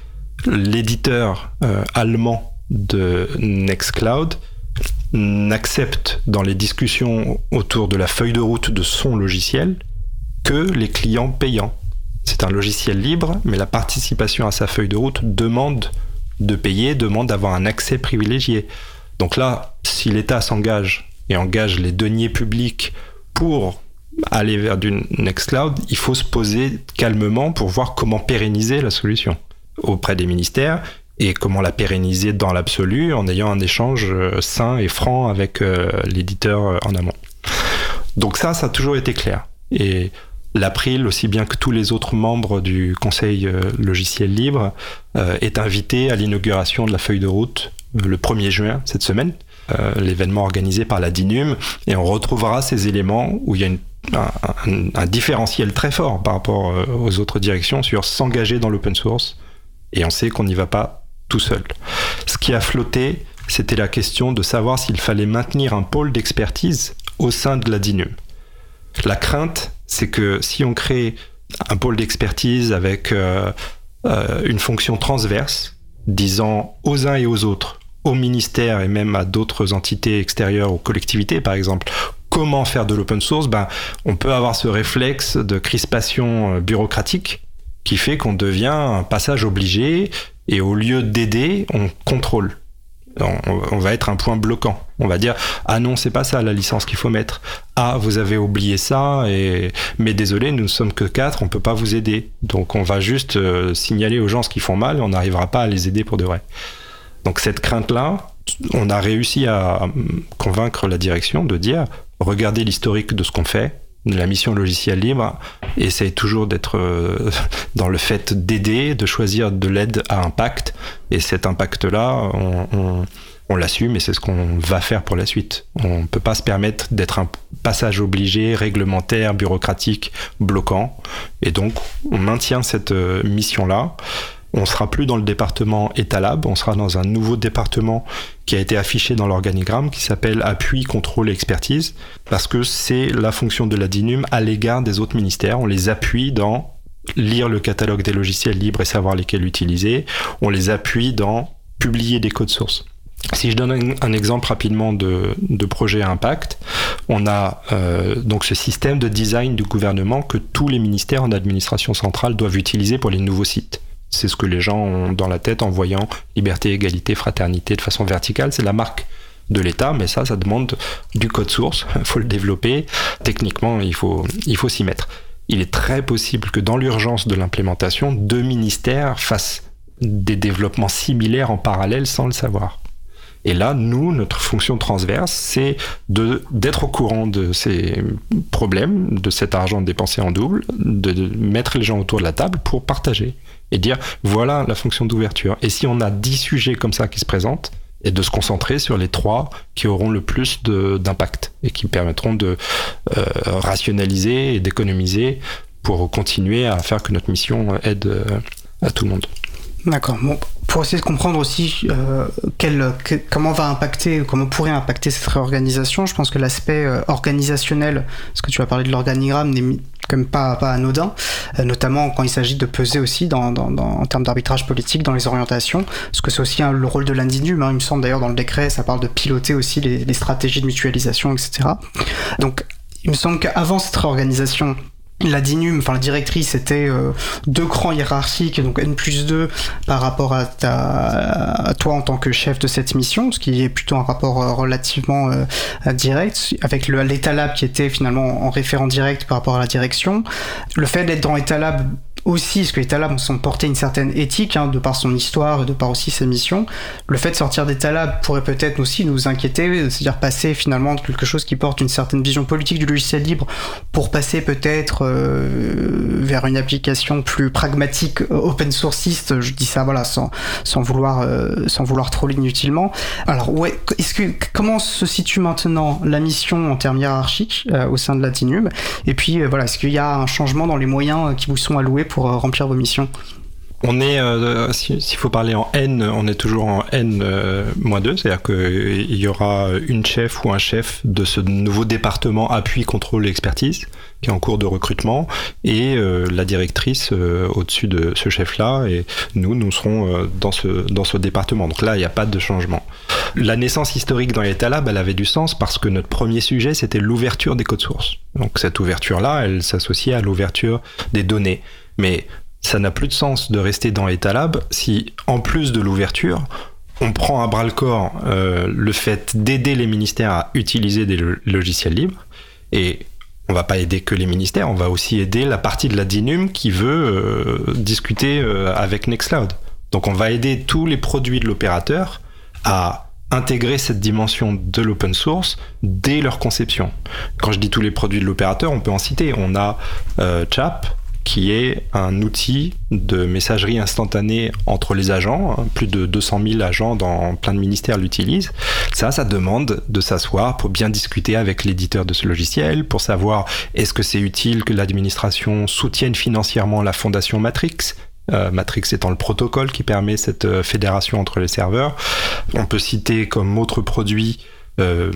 L'éditeur euh, allemand de Nextcloud n'accepte dans les discussions autour de la feuille de route de son logiciel que les clients payants. C'est un logiciel libre, mais la participation à sa feuille de route demande de payer, demande d'avoir un accès privilégié. Donc là, si l'État s'engage et engage les deniers publics pour aller vers du Nextcloud, il faut se poser calmement pour voir comment pérenniser la solution auprès des ministères et comment la pérenniser dans l'absolu en ayant un échange euh, sain et franc avec euh, l'éditeur euh, en amont. Donc ça, ça a toujours été clair. Et l'April, aussi bien que tous les autres membres du Conseil logiciel libre, est invité à l'inauguration de la feuille de route le 1er juin cette semaine, l'événement organisé par la DINUM, et on retrouvera ces éléments où il y a un, différentiel très fort par rapport aux autres directions sur s'engager dans l'open source. Et on sait qu'on n'y va pas tout seul. Ce qui a flotté, c'était la question de savoir s'il fallait maintenir un pôle d'expertise au sein de la DINUM. La crainte, c'est que si on crée un pôle d'expertise avec euh, euh, une fonction transverse, disant aux uns et aux autres, au ministère et même à d'autres entités extérieures, aux collectivités par exemple, comment faire de l'open source, ben, on peut avoir ce réflexe de crispation euh, bureaucratique qui fait qu'on devient un passage obligé et au lieu d'aider, on contrôle. On, va être un point bloquant. On va dire ah non c'est pas ça la licence qu'il faut mettre. Ah vous avez oublié ça et mais désolé nous ne sommes que quatre on peut pas vous aider. Donc on va juste euh, signaler aux gens ce qu'ils font mal et on n'arrivera pas à les aider pour de vrai. Donc cette crainte là on a réussi à convaincre la direction de dire regardez l'historique de ce qu'on fait, La mission logiciel libre essaye toujours d'être euh, dans le fait d'aider, de choisir de l'aide à impact. Et cet impact-là, on, on l'assume et c'est ce qu'on va faire pour la suite. On ne peut pas se permettre d'être un passage obligé, réglementaire, bureaucratique, bloquant. Et donc, on maintient cette euh, mission-là. On sera plus dans le département Etalab, on sera dans un nouveau département qui a été affiché dans l'organigramme qui s'appelle appui, contrôle et expertise parce que c'est la fonction de la DINUM à l'égard des autres ministères. On les appuie dans lire le catalogue des logiciels libres et savoir lesquels utiliser. On les appuie dans publier des codes sources. Si je donne un, exemple rapidement de, projet impact, on a euh, donc ce système de design du gouvernement que tous les ministères en administration centrale doivent utiliser pour les nouveaux sites. C'est ce que les gens ont dans la tête en voyant liberté, égalité, fraternité de façon verticale. C'est la marque de l'État, mais ça, ça demande du code source. Il faut le développer. Techniquement, il faut, il faut s'y mettre. Il est très possible que dans l'urgence de l'implémentation, deux ministères fassent des développements similaires en parallèle sans le savoir. Et là, nous, notre fonction transverse, c'est d'être au courant de ces problèmes, de cet argent dépensé en double, de mettre les gens autour de la table pour partager et dire voilà la fonction d'ouverture. Et si on a dix sujets comme ça qui se présentent, et de se concentrer sur les trois qui auront le plus d'impact et qui permettront de euh, rationaliser et d'économiser pour continuer à faire que notre mission aide euh, à tout le monde. D'accord. Bon, pour essayer de comprendre aussi euh, comment va impacter, comment pourrait impacter cette réorganisation, je pense que l'aspect euh, organisationnel, parce que tu as parlé de l'organigramme, n'est même pas, pas anodin, euh, notamment quand il s'agit de peser aussi dans, dans, dans en termes d'arbitrage politique dans les orientations, parce que c'est aussi le rôle de l'Indinum, hein, il me semble d'ailleurs dans le décret, ça parle de piloter aussi les, les stratégies de mutualisation, etc. Donc il me semble qu'avant cette réorganisation, la DINUM, enfin la directrice, était euh, deux crans hiérarchiques, donc N plus 2 par rapport à, ta, toi en tant que chef de cette mission, ce qui est plutôt un rapport euh, relativement euh, direct, avec l'État qui était finalement en référent direct par rapport à la direction. Le fait d'être dans Etalab aussi, parce que les Talab sont portés une certaine éthique, hein, de par son histoire et de par aussi sa mission. Le fait de sortir des Talab pourrait peut-être aussi nous inquiéter, c'est-à-dire passer finalement de quelque chose qui porte une certaine vision politique du logiciel libre pour passer peut-être euh, vers une application plus pragmatique, euh, open sourceiste. Je dis ça, voilà, sans, sans vouloir, euh, sans vouloir trop inutilement. Alors, ouais, est-ce que comment se situe maintenant la mission en termes hiérarchiques au sein de Latinum Et puis, voilà, est-ce qu'il y a un changement dans les moyens qui vous sont alloués euh, remplir vos missions on est, euh, s'il faut parler en N, on est toujours en N-2, euh, c'est-à-dire qu'il y aura une chef ou un chef de ce nouveau département appui, contrôle et expertise qui est en cours de recrutement et la directrice au-dessus de ce chef-là et nous, nous serons dans, ce, département. Donc là, il n'y a pas de changement. La naissance historique dans l'État-Lab, elle avait du sens parce que notre premier sujet, c'était l'ouverture des codes sources. Donc cette ouverture-là, elle s'associait à l'ouverture des données. Mais ça n'a plus de sens de rester dans Etalab si, en plus de l'ouverture, on prend à bras le corps euh, le fait d'aider les ministères à utiliser des logiciels libres. Et on va pas aider que les ministères, on va aussi aider la partie de la DINUM qui veut euh, discuter euh, avec Nextcloud. Donc on va aider tous les produits de l'opérateur à intégrer cette dimension de l'open source dès leur conception. Quand je dis tous les produits de l'opérateur, on peut en citer. On a Chap, qui est un outil de messagerie instantanée entre les agents. Hein. Plus de 200 000 agents dans plein de ministères l'utilisent. Ça, ça demande de s'asseoir pour bien discuter avec l'éditeur de ce logiciel, pour savoir est-ce que c'est utile que l'administration soutienne financièrement la fondation Matrix, euh, Matrix étant le protocole qui permet cette euh, fédération entre les serveurs. On peut citer comme autre produit euh,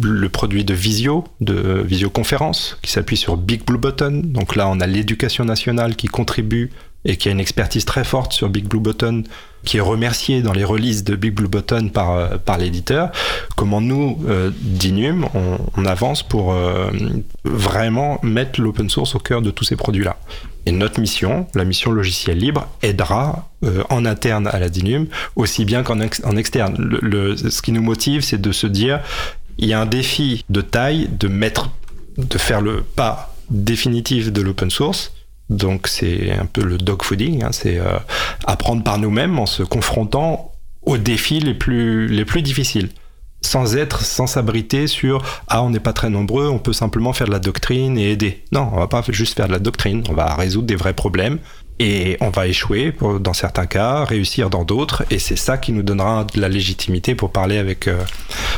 le, produit de visio, de visioconférence, qui s'appuie sur Big Blue Button. Donc là, on a l'éducation nationale qui contribue et qui a une expertise très forte sur Big Blue Button, qui est remerciée dans les releases de Big Blue Button par, euh, l'éditeur. Comment nous, euh, d'Inum, on, avance pour vraiment mettre l'open source au cœur de tous ces produits-là. Et notre mission, la mission logiciel libre, aidera euh, en interne à la DINUM aussi bien qu'en externe. Ce qui nous motive, c'est de se dire, il y a un défi de taille de mettre, de faire le pas définitif de l'open source. Donc c'est un peu le dog fooding, hein, c'est euh, apprendre par nous-mêmes en se confrontant aux défis les plus difficiles. Sans être, sans s'abriter sur ah on n'est pas très nombreux, on peut simplement faire de la doctrine et aider. Non, on va pas juste faire de la doctrine, on va résoudre des vrais problèmes et on va échouer dans certains cas, réussir dans d'autres, et c'est ça qui nous donnera de la légitimité pour parler avec euh,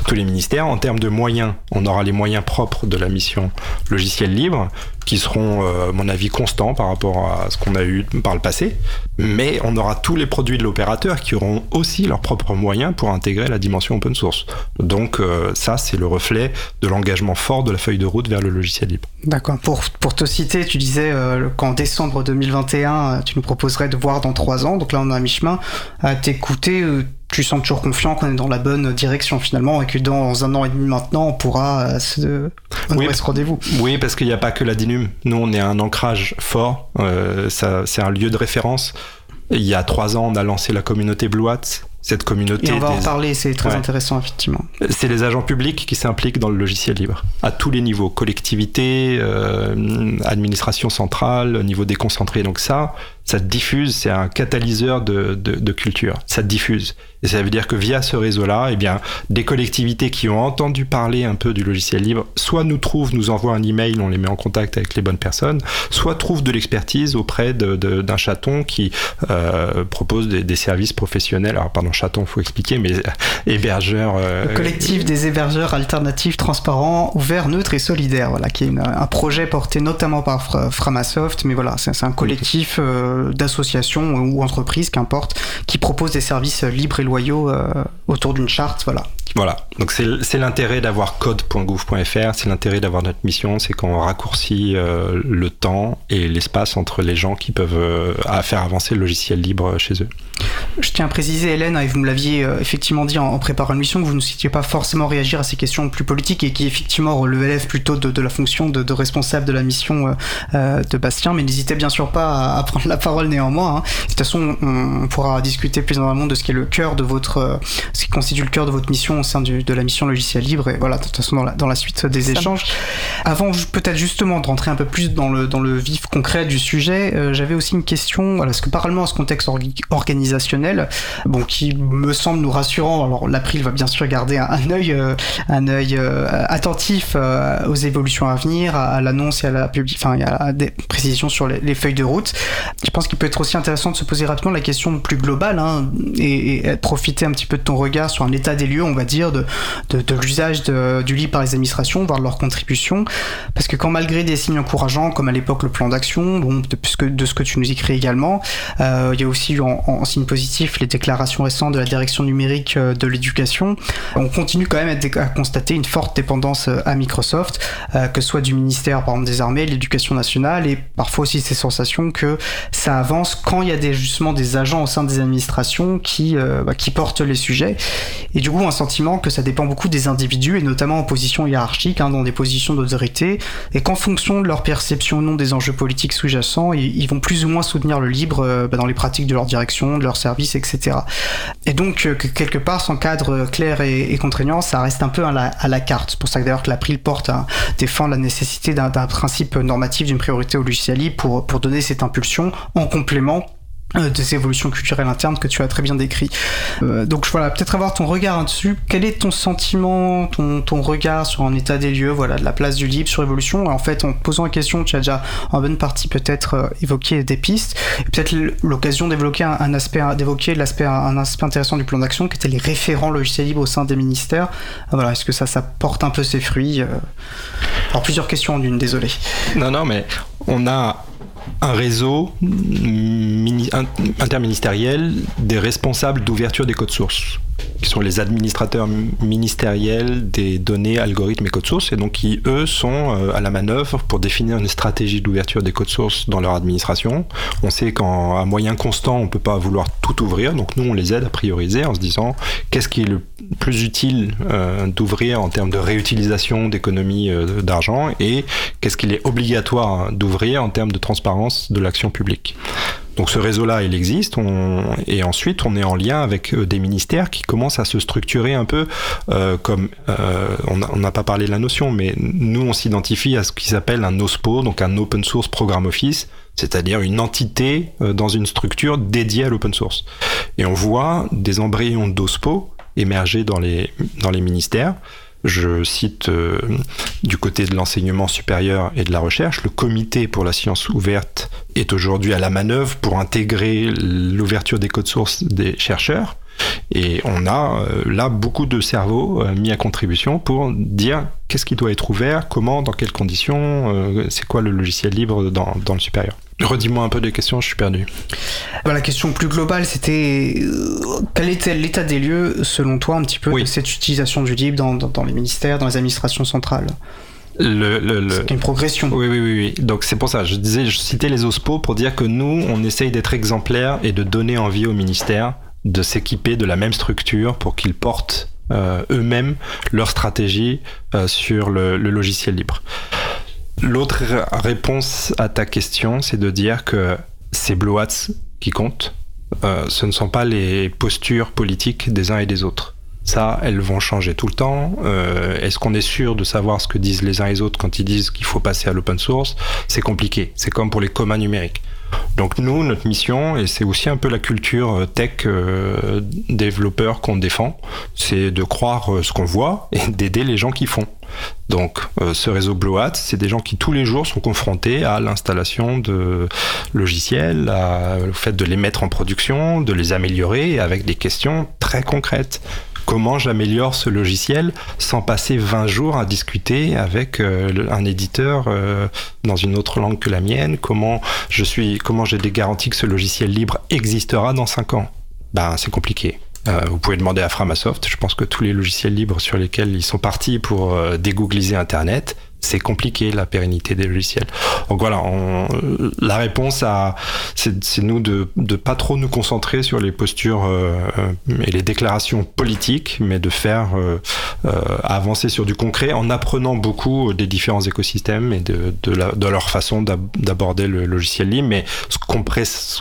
tous les ministères. En termes de moyens, on aura les moyens propres de la mission logiciel libre, qui seront, euh, à mon avis, constants par rapport à ce qu'on a eu par le passé, mais on aura tous les produits de l'opérateur qui auront aussi leurs propres moyens pour intégrer la dimension open source. Donc euh, ça, c'est le reflet de l'engagement fort de la feuille de route vers le logiciel libre. D'accord. Pour, pour te citer, tu disais qu'en décembre 2021, euh, tu nous proposerais de voir dans trois ans. Donc là, on est à mi-chemin. À t'écouter, euh, tu sens toujours confiant qu'on est dans la bonne direction finalement et que dans un an et demi maintenant, on pourra euh, se oui, ce rendez-vous. Oui, parce qu'il n'y a pas que la DINUM. Nous, on est un ancrage fort. c'est un lieu de référence. Il y a trois ans, on a lancé la communauté Blue Hat, cette communauté. Et on va en parler, c'est très intéressant, effectivement. C'est les agents publics qui s'impliquent dans le logiciel libre, à tous les niveaux, collectivité, euh, administration centrale, niveau déconcentré. Donc ça, ça diffuse, c'est un catalyseur de, culture, ça diffuse. Et ça veut dire que via ce réseau-là, eh bien, des collectivités qui ont entendu parler un peu du logiciel libre, soit nous trouvent, nous envoient un email, on les met en contact avec les bonnes personnes, soit trouvent de l'expertise auprès d'un chaton qui euh, propose des, services professionnels. Alors, pardon, chaton, faut expliquer, mais hébergeur. Euh, Le collectif des hébergeurs alternatifs, transparents, ouverts, neutres et solidaires, voilà, qui est un projet porté notamment par Framasoft, mais voilà, c'est un collectif. Euh, d'associations ou entreprises, qu'importe, qui proposent des services libres et loyaux euh, autour d'une charte. Voilà. Voilà, donc c'est l'intérêt d'avoir code.gouv.fr, c'est l'intérêt d'avoir notre mission, c'est qu'on raccourcit euh, le temps et l'espace entre les gens qui peuvent euh, faire avancer le logiciel libre chez eux. Je tiens à préciser, Hélène, et vous me l'aviez euh, effectivement dit en, préparant l'émission, que vous ne citiez pas forcément réagir à ces questions plus politiques et qui effectivement relèvent plutôt de, la fonction de, responsable de la mission de Bastien, mais n'hésitez bien sûr pas à, prendre la parole néanmoins. Hein. De toute façon, on, pourra discuter plus en amont de ce qui est le cœur de votre, ce qui constitue le cœur de votre mission au sein de la mission logiciel libre et voilà de toute façon dans la, dans la suite des échanges. Avant peut-être justement de rentrer un peu plus dans le, dans le vif concret du sujet euh, j'avais aussi une question voilà, parce que parallèlement à ce contexte organisationnel bon qui me semble nous rassurant alors l'April va bien sûr garder un, un œil euh, un œil euh, attentif aux évolutions à venir à, l'annonce et à la public enfin a des précisions sur les, feuilles de route. Je pense qu'il peut être aussi intéressant de se poser rapidement la question plus globale hein, et, et profiter un petit peu de ton regard sur un état des lieux on va dire de, de, l'usage du livre par les administrations, voire de leur contribution. Parce que quand malgré des signes encourageants, comme à l'époque le plan d'action, bon, de, de, ce que tu nous écris également, euh, il y a aussi eu en, signe positif les déclarations récentes de la direction numérique euh, de l'éducation. On continue quand même à, constater une forte dépendance euh, à Microsoft, que ce soit du ministère par des armées, l'éducation nationale, et parfois aussi ces sensations que ça avance quand il y a justement des agents au sein des administrations qui, bah, qui portent les sujets. Et du coup, un sentiment que ça dépend beaucoup des individus, et notamment en position hiérarchique, hein, dans des positions d'autorité, et qu'en fonction de leur perception ou non des enjeux politiques sous-jacents, ils, vont plus ou moins soutenir le libre euh, bah, dans les pratiques de leur direction, de leur service, etc. Et donc, euh, que quelque part, sans cadre clair et, contraignant, ça reste un peu à la, carte. C'est pour ça que d'ailleurs que l'April porte à défendre la nécessité d'un principe normatif, d'une priorité au logiciel pour, pour donner cette impulsion en complément euh, des évolutions culturelles internes que tu as très bien décrit. Euh, donc voilà, peut-être avoir ton regard dessus. Quel est ton sentiment, ton, ton regard sur un état des lieux, voilà, de la place du libre sur l'évolution En fait, en posant la question, tu as déjà en bonne partie peut-être euh, évoqué des pistes, peut-être l'occasion d'évoquer un, aspect, d'évoquer l'aspect, un aspect intéressant du plan d'action, qui était les référents logiciels libres au sein des ministères. Voilà, est-ce que ça, ça porte un peu ses fruits? Alors plusieurs questions en une, désolé. Non, non, mais on a un réseau interministériel des responsables d'ouverture des codes sources qui sont les administrateurs ministériels des données, algorithmes et codes sources, et donc qui, eux, sont euh, à la manœuvre pour définir une stratégie d'ouverture des codes sources dans leur administration. On sait qu'à moyen constant, on ne peut pas vouloir tout ouvrir, donc nous, on les aide à prioriser en se disant qu'est-ce qui est le plus utile euh, d'ouvrir en termes de réutilisation d'économie euh, d'argent et qu'est-ce qu'il est obligatoire d'ouvrir en termes de transparence de l'action publique. Donc ce réseau-là, il existe, et ensuite on est en lien avec euh, des ministères qui commencent à se structurer un peu euh, comme, euh, on n'a pas parlé de la notion, mais nous on s'identifie à ce qui s'appelle un OSPO, donc un Open Source Program Office, c'est-à-dire une entité dans une structure dédiée à l'open source. Et on voit des embryons d'OSPO émerger dans les, dans les ministères. Je cite euh, du côté de l'enseignement supérieur et de la recherche, le comité pour la science ouverte est aujourd'hui à la manœuvre pour intégrer l'ouverture des codes sources des chercheurs. Et on a euh, là beaucoup de cerveaux euh, mis à contribution pour dire qu'est-ce qui doit être ouvert, comment, dans quelles conditions, c'est quoi le logiciel libre dans, dans le supérieur. Redis-moi un peu des questions, je suis perdu. Bah, la question plus globale, c'était quel était l'état des lieux, selon toi, un petit peu, de cette utilisation du libre dans, dans, les ministères, dans les administrations centrales? Le, le, le... C'est une progression. Oui, oui, oui, oui. Donc c'est pour ça, je disais, je citais les OSPO pour dire que nous, on essaye d'être exemplaires et de donner envie aux ministères de s'équiper de la même structure pour qu'ils portent euh, eux-mêmes leur stratégie euh, sur le, logiciel libre. L'autre réponse à ta question, c'est de dire que c'est Blue qui compte. Euh, ce ne sont pas les postures politiques des uns et des autres. Ça, elles vont changer tout le temps. Euh, est-ce qu'on est sûr de savoir ce que disent les uns et les autres quand ils disent qu'il faut passer à l'open source? C'est compliqué. C'est comme pour les communs numériques. Donc nous, notre mission, et c'est aussi un peu la culture euh, tech euh, développeur qu'on défend, c'est de croire euh, ce qu'on voit et d'aider les gens qui font. Donc ce réseau Hat, c'est des gens qui tous les jours sont confrontés à l'installation de logiciels, au fait de les mettre en production, de les améliorer avec des questions très concrètes comment j'améliore ce logiciel sans passer 20 jours à discuter avec euh, un éditeur euh, dans une autre langue que la mienne, comment je suis, comment j'ai des garanties que ce logiciel libre existera dans 5 ans? Ben, c'est compliqué. Euh, vous pouvez demander à Framasoft. Je pense que tous les logiciels libres sur lesquels ils sont partis pour dégoogliser Internet, c'est compliqué la pérennité des logiciels. Donc voilà, la réponse à c'est nous de ne pas trop nous concentrer sur les postures euh, et les déclarations politiques, mais de faire euh, euh, avancer sur du concret en apprenant beaucoup des différents écosystèmes et de, de, leur façon d'aborder le logiciel libre. Mais ce qu'on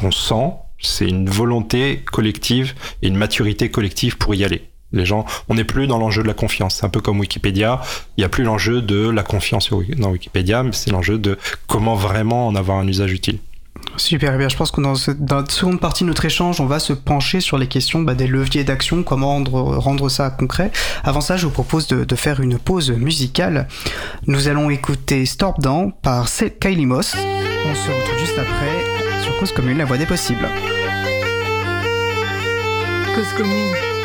on sent, c'est une volonté collective et une maturité collective pour y aller. Les gens, on n'est plus dans l'enjeu de la confiance. C'est un peu comme Wikipédia. Il n'y a plus l'enjeu de la confiance dans Wikipédia, mais c'est l'enjeu de comment vraiment en avoir un usage utile. Super, bien. Je pense que dans, dans, la seconde partie de notre échange, on va se pencher sur les questions bah, des leviers d'action, comment rendre, rendre, ça concret. Avant ça, je vous propose de, de, faire une pause musicale. Nous allons écouter Storm Down par Kylie Moss. On se retrouve juste après sur Cause Commune, la voix des possibles. Cause Commune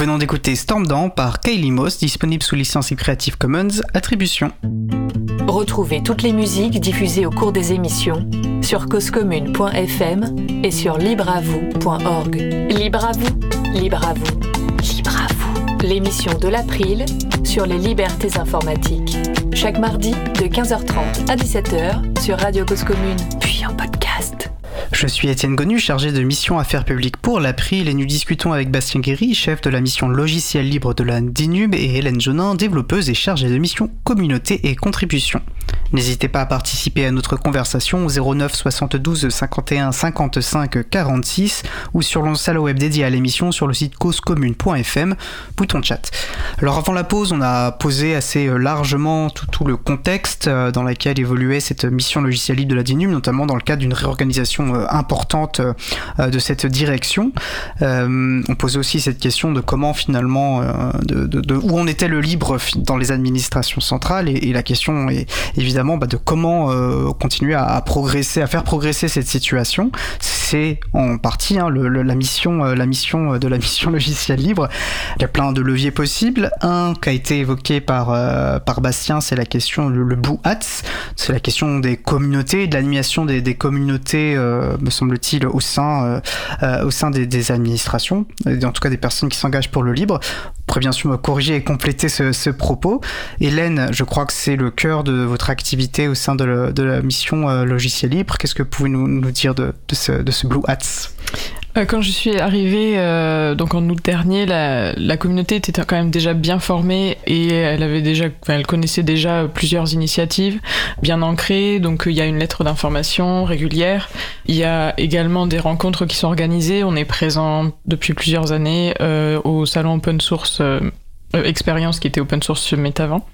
venons d'écouter Storm Down par Kylie Moss, disponible sous licence Creative Commons Attribution. Retrouvez toutes les musiques diffusées au cours des émissions sur causecommune.fm et sur libreavoue.org. Libre à vous, libre à vous, libre à vous. L'émission de l'April sur les libertés informatiques. Chaque mardi de 15h30 à 17h sur Radio Cause Commune. Je suis Étienne Gonu, chargé de mission Affaires publiques pour l'April et nous discutons avec Bastien Guéry, chef de la mission logiciel libre de la DINUB et Hélène Jonin, développeuse et chargée de mission communauté et contribution. N'hésitez pas à participer à notre conversation au 09 72 51 55 46 ou sur le salon web dédié à l'émission sur le site causecommune.fm, bouton chat. Alors avant la pause, on a posé assez largement tout, le contexte euh, dans lequel évoluait cette mission logicielle libre de la DINUB, notamment dans le cadre d'une réorganisation euh, importante euh, de cette direction. on posait aussi cette question de comment finalement, de, où on était le libre dans les administrations centrales et la question est évidemment bah, de comment euh, continuer à, progresser, à faire progresser cette situation. C'est en partie hein, la mission, euh, la mission euh, de la mission logicielle libre. Il y a plein de leviers possibles. Un qui a été évoqué par par Bastien, c'est la question le, Blue Hats, c'est la question des communautés, de l'animation des, communautés, me semble-t-il, au sein au sein des, administrations, en tout cas des personnes qui s'engagent pour le libre pourrez bien sûr me corriger et compléter ce, propos. Hélène, je crois que c'est le cœur de votre activité au sein de, la mission euh, logiciel libre. Qu'est-ce que vous pouvez nous, dire de, ce, Blue Hats? Euh, quand je suis arrivée, euh, donc en août dernier, la, communauté était quand même déjà bien formée et elle avait déjà, elle connaissait déjà plusieurs initiatives bien ancrées. Donc il y a une lettre d'information régulière. Il y a également des rencontres qui sont organisées. On est présent depuis plusieurs années euh, au salon open source euh, expérience qui était open source sur Metavant.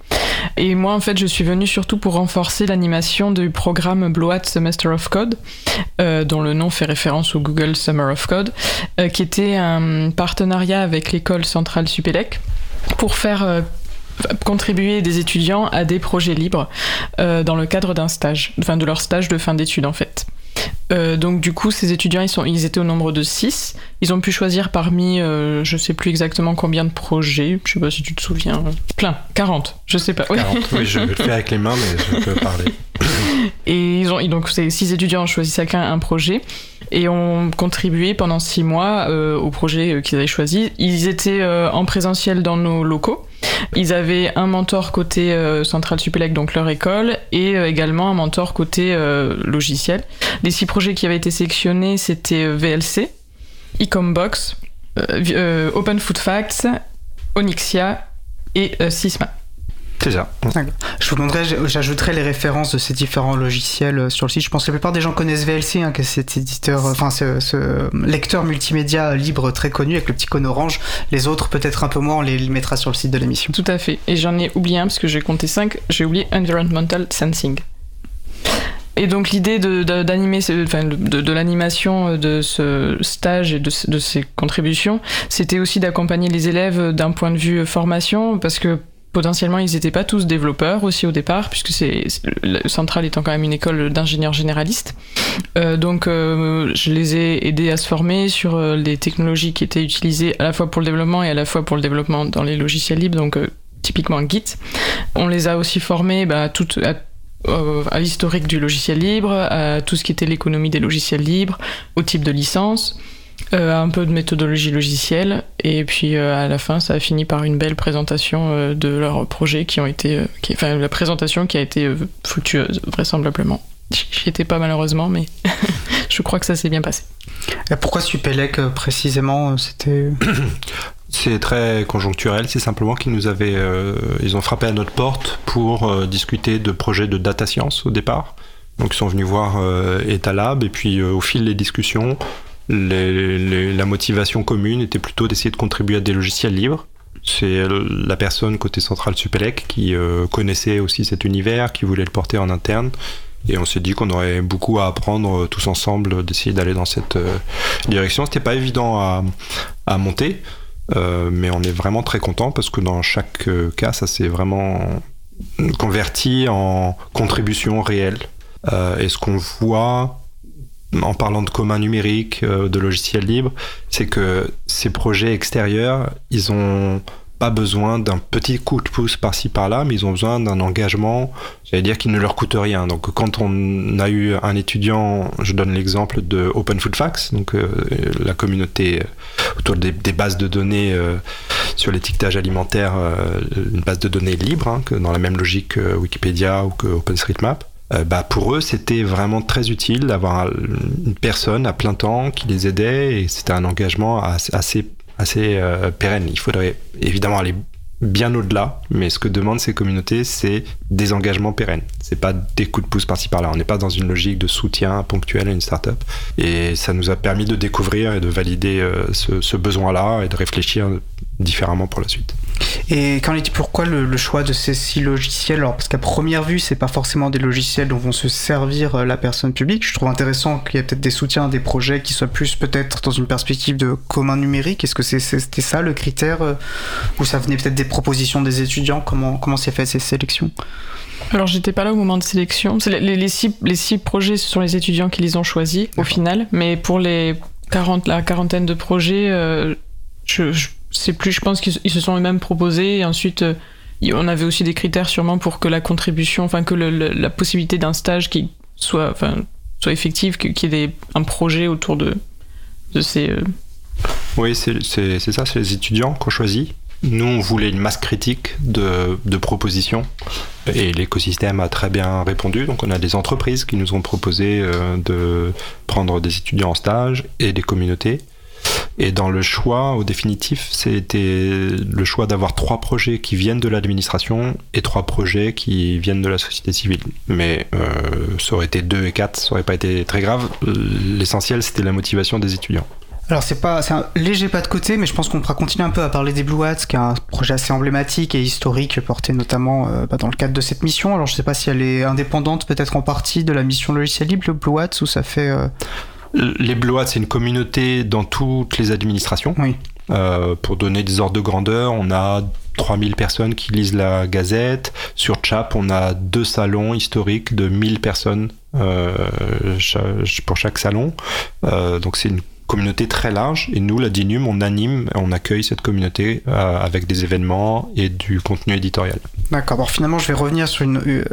Et moi, en fait, je suis venue surtout pour renforcer l'animation du programme Bloat Semester of Code, euh, dont le nom fait référence au Google Summer of Code, euh, qui était un partenariat avec l'école centrale Supélec pour faire contribuer des étudiants à des projets libres dans le cadre d'un stage, enfin de leur stage de fin d'études en fait. Euh, donc du coup, ces étudiants, ils, sont, ils étaient au nombre de 6. Ils ont pu choisir parmi, euh, je sais plus exactement combien de projets, je sais pas si tu te souviens, plein, 40, je sais pas. 40, oui, je vais le faire avec les mains, mais je peux parler. Et ils ont, donc ces 6 étudiants ont choisi chacun un projet et ont contribué pendant 6 mois euh, au projet qu'ils avaient choisi. Ils étaient en présentiel dans nos locaux. Ils avaient un mentor côté euh, Central Supélec, donc leur école, et euh, également un mentor côté euh, logiciel. Les six projets qui avaient été sélectionnés, c'était VLC, Ecombox, Open Food Facts, Onyxia et Sysma. C'est ça. Je vous demanderai, j'ajouterai les références de ces différents logiciels euh, sur le site. Je pense que la plupart des gens connaissent VLC, hein, que cet éditeur, euh, enfin ce, lecteur multimédia libre très connu avec le petit cône orange. Les autres, peut-être un peu moins, on les mettra sur le site de l'émission. Tout à fait. Et j'en ai oublié un parce que j'ai compté 5. J'ai oublié Environmental Sensing. Et donc l'idée d'animer, de, de, de l'animation de ce stage et de, de ces contributions, c'était aussi d'accompagner les élèves d'un point de vue formation, parce que potentiellement ils n'étaient pas tous développeurs aussi au départ, puisque c'est Centrale étant quand même une école d'ingénieurs généralistes. Euh, donc euh, je les ai aidés à se former sur euh, les technologies qui étaient utilisées à la fois pour le développement et à la fois pour le développement dans les logiciels libres, donc typiquement Git. On les a aussi formés bah, à, à l'historique du logiciel libre, à tout ce qui était l'économie des logiciels libres, au type de licence. Euh, un peu de méthodologie logicielle. Et puis euh, à la fin ça a fini par une belle présentation euh, de leurs projets qui ont été qui, enfin la présentation qui a été fructueuse vraisemblablement. J'y étais pas malheureusement mais je crois que ça s'est bien passé. Et pourquoi Supélec précisément c'était C'est très conjoncturel, c'est simplement qu'ils nous avaient, ils ont frappé à notre porte pour discuter de projets de data science au départ. Donc ils sont venus voir Etalab. Et puis au fil des discussions, la motivation commune était plutôt d'essayer de contribuer à des logiciels libres. C'est la personne côté central Supélec qui euh, connaissait aussi cet univers, qui voulait le porter en interne. Et on s'est dit qu'on aurait beaucoup à apprendre euh, tous ensemble, d'essayer d'aller dans cette euh, direction. C'était pas évident à monter, mais on est vraiment très content parce que dans chaque cas, ça s'est vraiment converti en contribution réelle. et ce qu'on voit en parlant de commun numérique, de logiciels libres, c'est que ces projets extérieurs, ils ont pas besoin d'un petit coup de pouce par-ci par-là, mais ils ont besoin d'un engagement, j'allais dire, qui ne leur coûte rien. Donc quand on a eu un étudiant, je donne l'exemple de Open Food Facts, donc euh, la communauté euh, autour des, bases de données euh, sur l'étiquetage alimentaire, une base de données libre, hein, dans la même logique que Wikipédia ou que OpenStreetMap. Bah pour eux, c'était vraiment très utile d'avoir une personne à plein temps qui les aidait et c'était un engagement assez assez euh, pérenne. Il faudrait évidemment aller bien au-delà, mais ce que demandent ces communautés, c'est des engagements pérennes. C'est pas des coups de pouce par-ci par-là. On n'est pas dans une logique de soutien ponctuel à une start-up. Et ça nous a permis de découvrir et de valider euh, ce besoin-là et de réfléchir différemment pour la suite. Et quand dit pourquoi le, choix de ces six logiciels Alors parce qu'à première vue, c'est pas forcément des logiciels dont vont se servir euh, la personne publique. Je trouve intéressant qu'il y ait peut-être des soutiens, des projets qui soient plus peut-être dans une perspective de commun numérique. Est-ce que c'était ça le critère euh, ou ça venait peut-être des propositions des étudiants? Comment comment s'est fait ces sélections? Alors j'étais pas là au moment de sélection. Les, les, les, six, les six projets, ce sont les étudiants qui les ont choisis au final. Mais pour les 40, la quarantaine de projets, euh, je, je c'est plus, je pense qu'ils se sont eux-mêmes proposés. Ensuite, euh, on avait aussi des critères sûrement pour que la contribution, enfin que la possibilité d'un stage qui soit, enfin, soit effective, qu'il y ait un projet autour de, de ces. Euh, oui, c'est ça, c'est les étudiants qu'on choisit. Nous, on voulait une masse critique de, de propositions et l'écosystème a très bien répondu. Donc, on a des entreprises qui nous ont proposé euh, de prendre des étudiants en stage et des communautés. Et dans le choix, au définitif, c'était le choix d'avoir trois projets qui viennent de l'administration et trois projets qui viennent de la société civile. Mais euh, ça aurait été deux et quatre, ça aurait pas été très grave. L'essentiel, c'était la motivation des étudiants. Alors c'est pas, c'est un léger pas de côté, mais je pense qu'on pourra continuer un peu à parler des Blue Hats, qui est un projet assez emblématique et historique, porté notamment euh, bah, dans le cadre de cette mission. Alors je sais pas si elle est indépendante, peut-être en partie de la mission logiciel libre, le Blue Hats, ou ça fait. Euh, les Blois, c'est une communauté dans toutes les administrations. Euh, pour donner des ordres de grandeur, on a 3000 personnes qui lisent la gazette. Sur Chap, on a deux salons historiques de 1000 personnes euh, pour chaque salon. Euh, donc c'est une communauté très large et nous, la DINUM, on anime, on accueille cette communauté avec des événements et du contenu éditorial. D'accord. Alors finalement, je vais revenir sur une. Euh,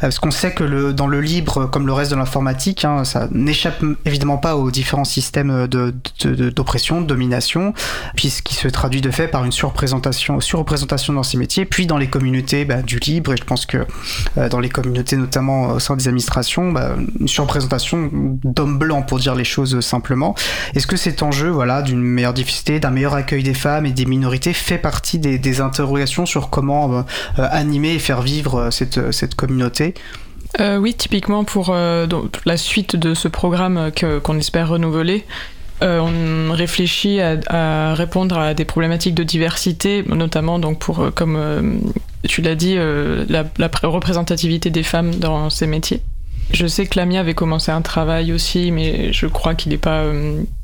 parce qu'on sait que le, dans le libre, comme le reste de l'informatique, hein, ça n'échappe évidemment pas aux différents systèmes d'oppression, de, de, domination, puisqu'il se traduit de fait par une surreprésentation, surreprésentation dans ces métiers, puis dans les communautés bah, du libre. Et je pense que euh, dans les communautés, notamment au sein des administrations, bah, une surreprésentation d'hommes blancs, pour dire les choses simplement. Est-ce que cet enjeu voilà, d'une meilleure diversité, d'un meilleur accueil des femmes et des minorités fait partie des, interrogations sur comment euh, euh, animer et faire vivre euh, cette, cette communauté oui, typiquement pour la suite de ce programme qu'on espère renouveler, on réfléchit à, répondre à des problématiques de diversité, notamment donc pour, comme tu l'as dit, la, la, représentativité des femmes dans ces métiers. Je sais que Lamia avait commencé un travail aussi, mais je crois qu'il n'est pas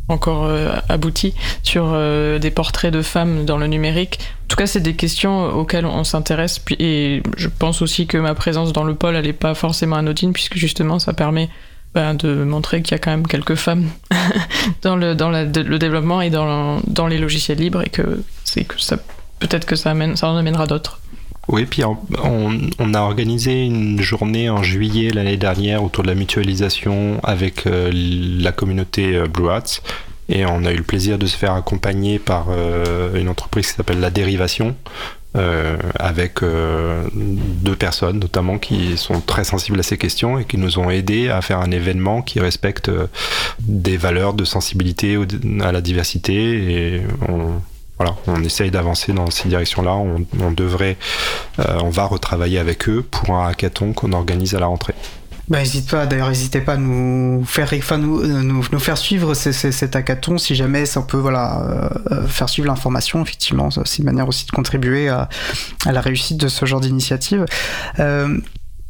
encore euh, abouti sur euh, des portraits de femmes dans le numérique. En tout cas, c'est des questions auxquelles on, s'intéresse. Et je pense aussi que ma présence dans le pôle, elle n'est pas forcément anodine, puisque justement, ça permet ben, de montrer qu'il y a quand même quelques femmes dans, le, développement et dans, les logiciels libres, et que que peut-être que ça, amène, ça en amènera d'autres. Oui, puis on, a organisé une journée en juillet l'année dernière autour de la mutualisation avec euh, la communauté euh, Blue Hats. Et on a eu le plaisir de se faire accompagner par euh, une entreprise qui s'appelle La Dérivation, avec deux personnes notamment qui sont très sensibles à ces questions et qui nous ont aidés à faire un événement qui respecte des valeurs de sensibilité à la diversité. Et on, voilà, on essaye d'avancer dans ces directions-là. On, devrait, euh, on va retravailler avec eux pour un hackathon qu'on organise à la rentrée. Bah, n'hésite pas, d'ailleurs, n'hésitez pas à nous faire, enfin, nous, nous, faire suivre cet hackathon si jamais ça peut voilà, euh, faire suivre l'information. Effectivement, c'est une manière aussi de contribuer à, la réussite de ce genre d'initiative. Euh,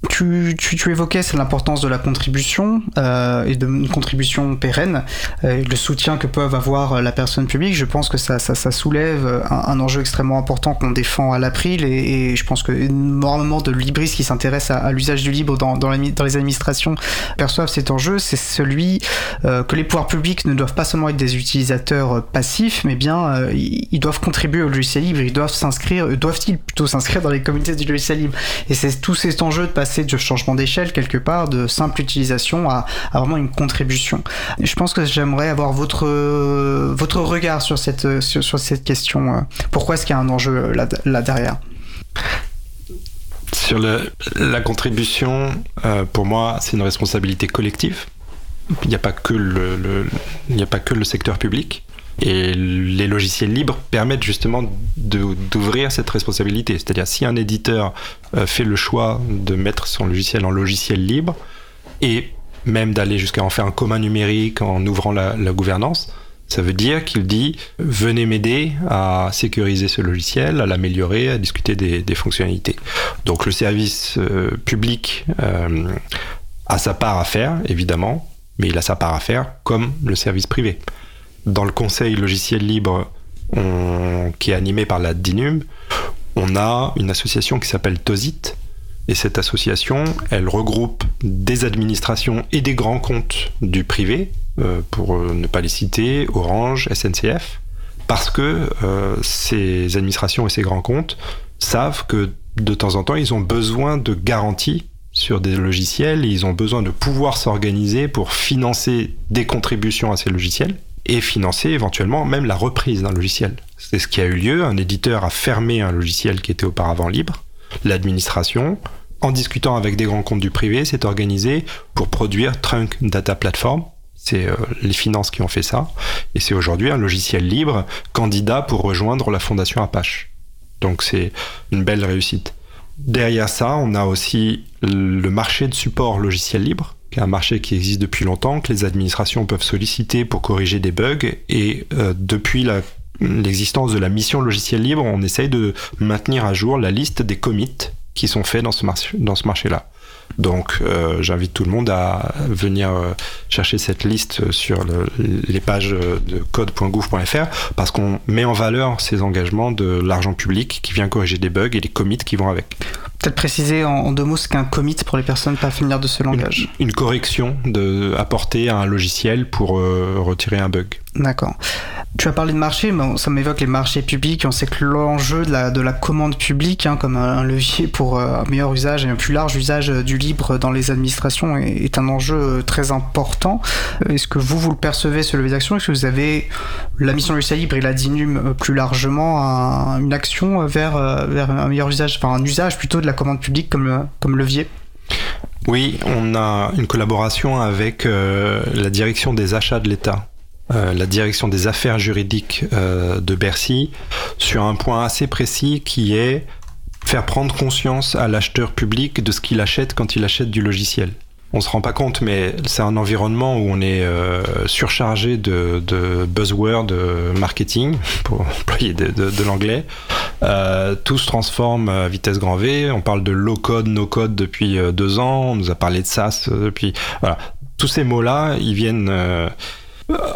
tu, tu, évoquais l'importance de la contribution euh, et de une contribution pérenne, euh, le soutien que peuvent avoir la personne publique. Je pense que ça, ça, ça soulève un, enjeu extrêmement important qu'on défend à l'April et, et, je pense que énormément de libristes qui s'intéressent à, l'usage du libre dans, dans, les administrations perçoivent cet enjeu. C'est celui euh, que les pouvoirs publics ne doivent pas seulement être des utilisateurs passifs, mais bien euh, ils doivent contribuer au logiciel libre, ils doivent s'inscrire, doivent-ils plutôt s'inscrire dans les communautés du logiciel libre? Et c'est tout cet enjeu de passer de changement d'échelle quelque part, de simple utilisation à, vraiment une contribution. je pense que j'aimerais avoir votre, votre regard sur cette, sur, cette question. Pourquoi est-ce qu'il y a un enjeu là, là derrière? Sur la contribution, euh, pour moi, c'est une responsabilité collective. Il n'y a le, a pas que le secteur public. Et les logiciels libres permettent justement d'ouvrir cette responsabilité. C'est-à-dire si un éditeur euh, fait le choix de mettre son logiciel en logiciel libre et même d'aller jusqu'à en faire un commun numérique en ouvrant la, gouvernance, ça veut dire qu'il dit venez m'aider à sécuriser ce logiciel, à l'améliorer, à discuter des, fonctionnalités. Donc le service euh, public euh, a sa part à faire, évidemment, mais il a sa part à faire comme le service privé dans le conseil logiciel libre qui est animé par la DINUM, on a une association qui s'appelle TOSIT. Et cette association, elle regroupe des administrations et des grands comptes du privé, euh, pour euh, ne pas les citer, Orange, SNCF, parce que euh, ces administrations et ces grands comptes savent que de temps en temps, ils ont besoin de garanties sur des logiciels ils ont besoin de pouvoir s'organiser pour financer des contributions à ces logiciels et financer éventuellement même la reprise d'un logiciel. C'est ce qui a eu lieu. Un éditeur a fermé un logiciel qui était auparavant libre. L'administration, en discutant avec des grands comptes du privé, s'est organisée pour produire Trunk Data Platform. C'est euh, les finances qui ont fait ça. Et c'est aujourd'hui un logiciel libre candidat pour rejoindre la fondation Apache. Donc c'est une belle réussite. Derrière ça, on a aussi le marché de support logiciel libre un marché qui existe depuis longtemps, que les administrations peuvent solliciter pour corriger des bugs. Et euh, depuis l'existence de la mission logiciel libre, on essaye de maintenir à jour la liste des commits qui sont faits dans ce, dans ce marché-là. Donc euh, j'invite tout le monde à venir euh, chercher cette liste sur les pages de code.gouv.fr parce qu'on met en valeur ces engagements de l'argent public qui vient corriger des bugs et les commits qui vont avec. Peut-être préciser en, deux mots ce qu'est un commit pour les personnes pas familières de ce langage. Une, correction de, apportée à un logiciel pour euh, retirer un bug. D'accord. Tu as parlé de marché, mais ça m'évoque les marchés publics. On sait que l'enjeu de la, de la commande publique, hein, comme un levier pour euh, un meilleur usage et un plus large usage du libre dans les administrations, est, un enjeu euh, très important. Est-ce que vous, vous le percevez, ce levier d'action? Est-ce que vous avez la mission du libre et la DINUM plus largement une action vers, vers un meilleur usage, enfin un usage plutôt de la commande publique comme, comme levier? Oui, on a une collaboration avec euh, la direction des achats de l'État. Euh, la direction des affaires juridiques euh, de Bercy sur un point assez précis qui est faire prendre conscience à l'acheteur public de ce qu'il achète quand il achète du logiciel on se rend pas compte, mais c'est un environnement où on est euh, surchargé de, buzzwords de marketing, pour employer de, l'anglais. Tout se transforme à vitesse grand V. On parle de low code, no code depuis deux ans. On nous a parlé de SaaS depuis. Tous ces mots-là, ils viennent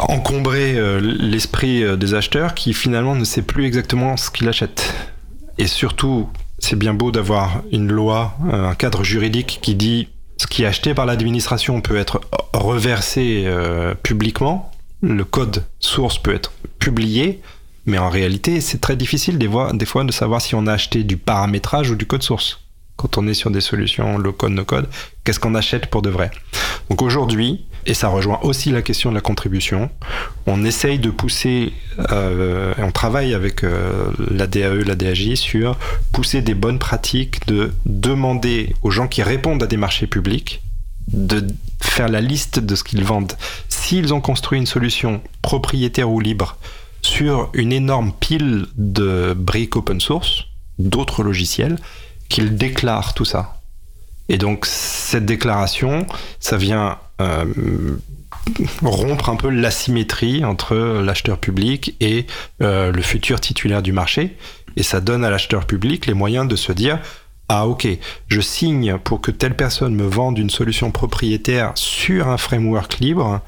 encombrer l'esprit des acheteurs qui finalement ne sait plus exactement ce qu'il achète. Et surtout, c'est bien beau d'avoir une loi, un cadre juridique qui dit ce qui est acheté par l'administration peut être reversé euh, publiquement, le code source peut être publié, mais en réalité, c'est très difficile des fois, des fois de savoir si on a acheté du paramétrage ou du code source. Quand on est sur des solutions low code, no code, qu'est-ce qu'on achète pour de vrai? Donc aujourd'hui, et ça rejoint aussi la question de la contribution. On essaye de pousser, euh, on travaille avec euh, la DAE, la DAJ sur pousser des bonnes pratiques, de demander aux gens qui répondent à des marchés publics de faire la liste de ce qu'ils vendent. S'ils ont construit une solution propriétaire ou libre sur une énorme pile de briques open source, d'autres logiciels, qu'ils déclarent tout ça. Et donc cette déclaration, ça vient euh, rompre un peu l'asymétrie entre l'acheteur public et euh, le futur titulaire du marché. Et ça donne à l'acheteur public les moyens de se dire, ah ok, je signe pour que telle personne me vende une solution propriétaire sur un framework libre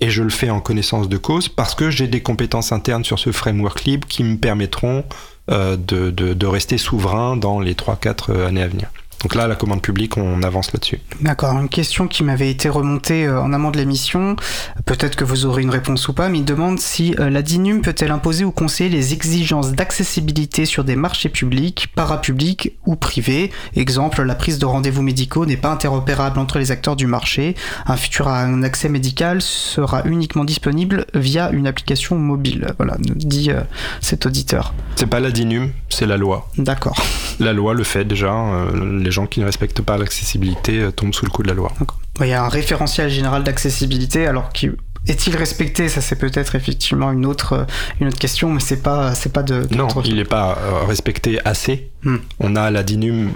et je le fais en connaissance de cause parce que j'ai des compétences internes sur ce framework libre qui me permettront euh, de, rester souverain dans les 3-4 années à venir. Donc là, la commande publique, on avance là-dessus. D'accord. Une question qui m'avait été remontée euh, en amont de l'émission, peut-être que vous aurez une réponse ou pas, mais il demande si euh, la DINUM peut-elle imposer ou conseiller les exigences d'accessibilité sur des marchés publics, parapublics ou privés? Exemple, la prise de rendez-vous médicaux n'est pas interopérable entre les acteurs du marché. Un futur un accès médical sera uniquement disponible via une application mobile. Voilà, nous dit euh, cet auditeur. C'est pas la DINUM, c'est la loi. D'accord. La loi le fait déjà. Euh, les gens qui ne respectent pas l'accessibilité euh, tombent sous le coup de la loi. Il y a un référentiel général d'accessibilité, alors qui est-il respecté? Ça, c'est peut-être effectivement une autre, euh, une autre question, mais c'est pas, c'est pas de. non, il n'est pas respecté assez. Hmm. On a à la DINUM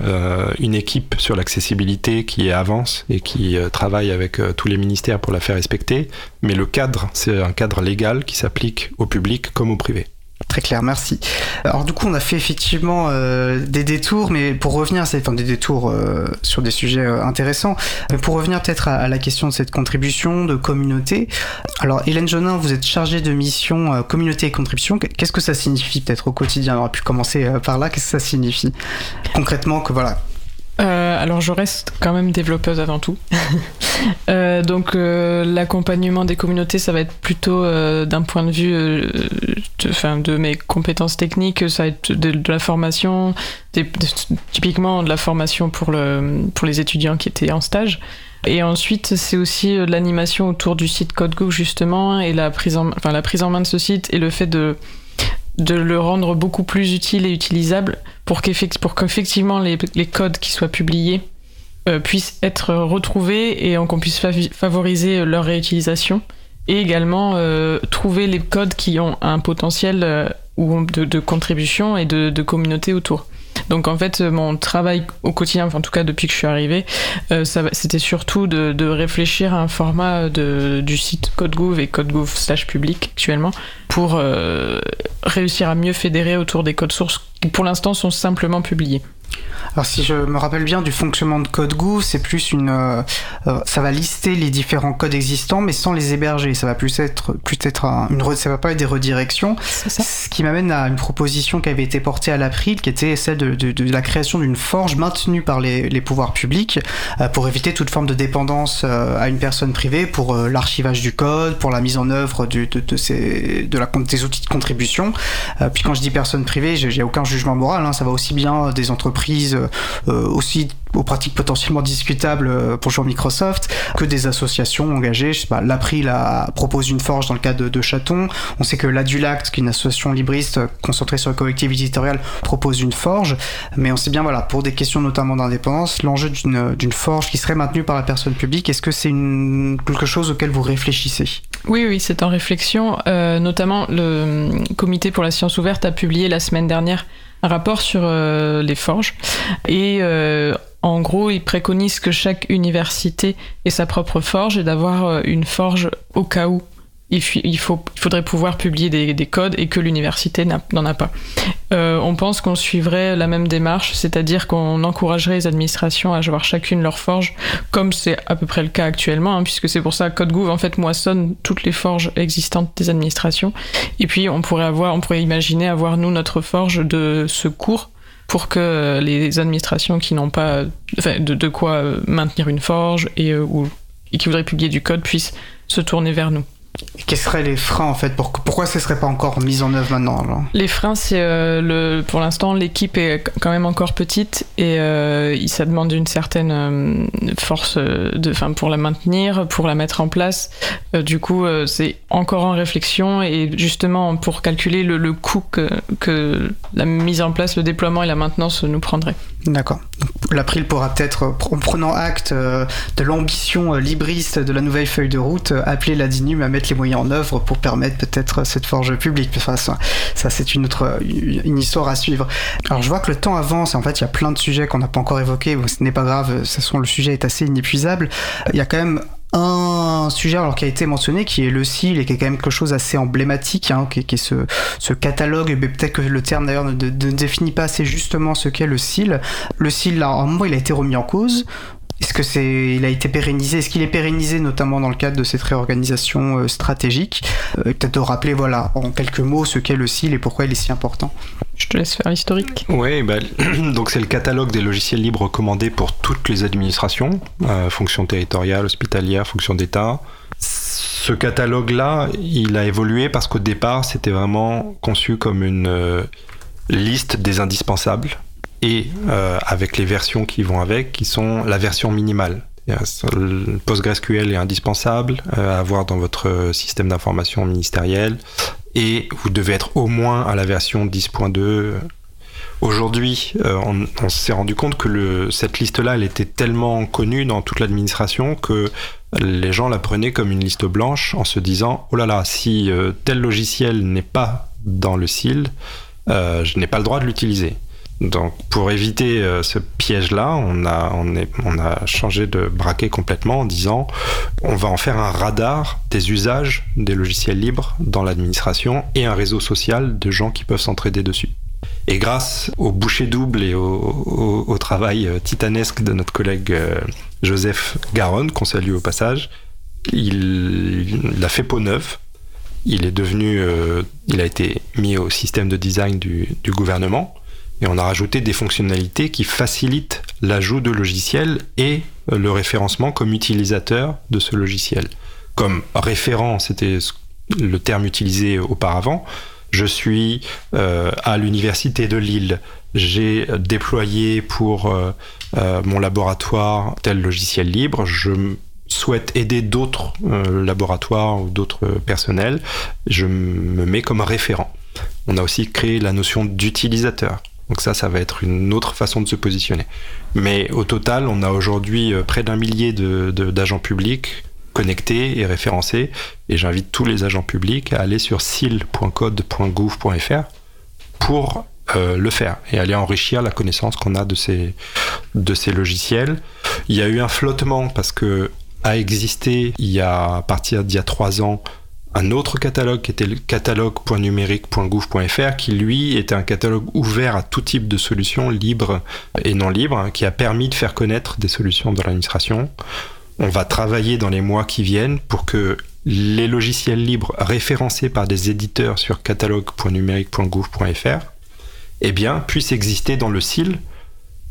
une équipe sur l'accessibilité qui avance et qui travaille avec tous les ministères pour la faire respecter. Mais le cadre, c'est un cadre légal qui s'applique au public comme au privé. Très clair, merci. Alors du coup, on a fait effectivement euh, des détours, mais pour revenir, c'est enfin, des détours euh, sur des sujets euh, intéressants. Mais pour revenir peut-être à, la question de cette contribution de communauté. Alors Hélène Jonin, vous êtes chargée de mission communauté et contribution. Qu'est-ce que ça signifie peut-être au quotidien? On aurait pu commencer par là. Qu'est-ce que ça signifie concrètement que voilà euh, alors je reste quand même développeuse avant tout. euh, donc euh, l'accompagnement des communautés, ça va être plutôt euh, d'un point de vue de, de, mes compétences techniques, ça va être de, la formation, des, typiquement de la formation pour, le, pour les étudiants qui étaient en stage. Et ensuite, c'est aussi l'animation autour du site CodeGo justement et la prise en, enfin, la prise en main de ce site et le fait de de le rendre beaucoup plus utile et utilisable pour qu'effectivement les, codes qui soient publiés euh, puissent être retrouvés et qu'on puisse favoriser leur réutilisation et également euh, trouver les codes qui ont un potentiel euh, de, contribution et de communauté autour. Donc en fait, mon travail au quotidien, en tout cas depuis que je suis arrivée, euh, c'était surtout de, de, réfléchir à un format de, du site CodeGouv et CodeGouv slash public actuellement pour euh, réussir à mieux fédérer autour des codes sources qui pour l'instant sont simplement publiés. Alors si je me rappelle bien du fonctionnement de CodeGoo, c'est plus une, euh, euh, ça va lister les différents codes existants, mais sans les héberger. Ça va plus être, plus être une, ça va pas être des redirections. Ce qui m'amène à une proposition qui avait été portée à l'April, qui était celle de, de, de la création d'une forge maintenue par les, les pouvoirs publics euh, pour éviter toute forme de dépendance à une personne privée, pour l'archivage du code, pour la mise en œuvre du, de, de, ces, de la, des outils de contribution. puis quand je dis personne privée, j'ai aucun jugement moral. Hein, ça va aussi bien des entreprises euh, aussi aux pratiques potentiellement discutables euh, pour jouer Microsoft, que des associations engagées. Je sais pas, l'April propose une forge dans le cadre de, de Chaton. On sait que l'Adulact, qui est une association libriste concentrée sur le collectif éditorial, propose une forge. Mais on sait bien, voilà, pour des questions notamment d'indépendance, l'enjeu d'une forge qui serait maintenue par la personne publique, est-ce que c'est quelque chose auquel vous réfléchissez? Oui, oui, c'est en réflexion. Euh, notamment, le Comité pour la science ouverte a publié la semaine dernière un rapport sur euh, les forges. Et euh, en gros, il préconise que chaque université ait sa propre forge et d'avoir euh, une forge au cas où il, faudrait pouvoir publier des codes et que l'université n'en a, pas. Euh, on pense qu'on suivrait la même démarche, c'est-à-dire qu'on encouragerait les administrations à avoir chacune leur forge, comme c'est à peu près le cas actuellement, hein, puisque c'est pour ça que CodeGouv en fait moissonne toutes les forges existantes des administrations. Et puis on pourrait avoir, on pourrait imaginer avoir nous notre forge de secours pour que les administrations qui n'ont pas de, quoi maintenir une forge et, euh, ou, et qui voudraient publier du code puissent se tourner vers nous. Quels seraient les freins en fait pour, Pourquoi ce serait pas encore mis en œuvre maintenant alors? Les freins, c'est euh, le pour l'instant l'équipe est quand même encore petite et euh, ça demande une certaine euh, force de, fin, pour la maintenir, pour la mettre en place. Du coup, c'est encore en réflexion et justement pour calculer le, le coût que, que, la mise en place, le déploiement et la maintenance nous prendraient. D'accord. L'April pourra peut-être, en prenant acte de l'ambition libriste de la nouvelle feuille de route, appeler la DINUM à mettre les moyens en œuvre pour permettre peut-être cette forge publique. Enfin, ça, ça c'est une autre une histoire à suivre. Alors je vois que le temps avance. En fait, il y a plein de sujets qu'on n'a pas encore évoqués. Ce n'est pas grave. De toute façon, le sujet est assez inépuisable. Il y a quand même un sujet alors qui a été mentionné qui est le CIL et qui est quand même quelque chose assez emblématique hein, qui, est, ce, catalogue mais peut-être que le terme d'ailleurs ne, définit pas assez justement ce qu'est le CIL le CIL à un moment il a été remis en cause est-ce que c'est, il a été pérennisé? Est-ce qu'il est pérennisé notamment dans le cadre de cette réorganisation euh, stratégique? Euh, Peut-être de rappeler, voilà, en quelques mots, ce qu'est le CIL et pourquoi il est si important. Je te laisse faire l'historique. Oui, bah, donc c'est le catalogue des logiciels libres recommandés pour toutes les administrations, euh, fonctions territoriales, hospitalières, fonctions d'État. Ce catalogue-là, il a évolué parce qu'au départ, c'était vraiment conçu comme une liste des indispensables et euh, avec les versions qui vont avec, qui sont la version minimale. PostgreSQL est indispensable euh, à avoir dans votre système d'information ministériel et vous devez être au moins à la version 10.2. Aujourd'hui, euh, on, s'est rendu compte que cette liste-là, elle était tellement connue dans toute l'administration que les gens la prenaient comme une liste blanche en se disant oh là là, si tel logiciel n'est pas dans le SIL, je n'ai pas le droit de l'utiliser. Donc pour éviter euh, ce piège-là, on a, changé de braquet complètement en disant on va en faire un radar des usages des logiciels libres dans l'administration et un réseau social de gens qui peuvent s'entraider dessus. Et grâce au boucher double et au, travail euh, titanesque de notre collègue euh, Joseph Garonne, qu'on salue au passage, il, il, a fait peau neuve. Il est devenu, il a été mis au système de design du gouvernement et on a rajouté des fonctionnalités qui facilitent l'ajout de logiciels et le référencement comme utilisateur de ce logiciel. Comme référent, c'était le terme utilisé auparavant, je suis euh, à l'université de Lille, j'ai déployé pour euh, euh, mon laboratoire tel logiciel libre, je souhaite aider d'autres euh, laboratoires ou d'autres personnels, je me mets comme référent. On a aussi créé la notion d'utilisateur. Donc ça, ça va être une autre façon de se positionner. Mais au total, on a aujourd'hui euh, près d'un millier d'agents de, publics connectés et référencés. Et j'invite tous les agents publics à aller sur sil.code.gouv.fr pour euh, le faire et aller enrichir la connaissance qu'on a de ces, de ces logiciels. Il y a eu un flottement parce que a existé il y a à partir d'il y a trois ans un autre catalogue qui était le catalogue.numérique.gouv.fr qui lui était un catalogue ouvert à tout type de solutions libres et non libres hein, qui a permis de faire connaître des solutions dans l'administration. On va travailler dans les mois qui viennent pour que les logiciels libres référencés par des éditeurs sur catalogue.numérique.gouv.fr eh bien, puissent exister dans le SIL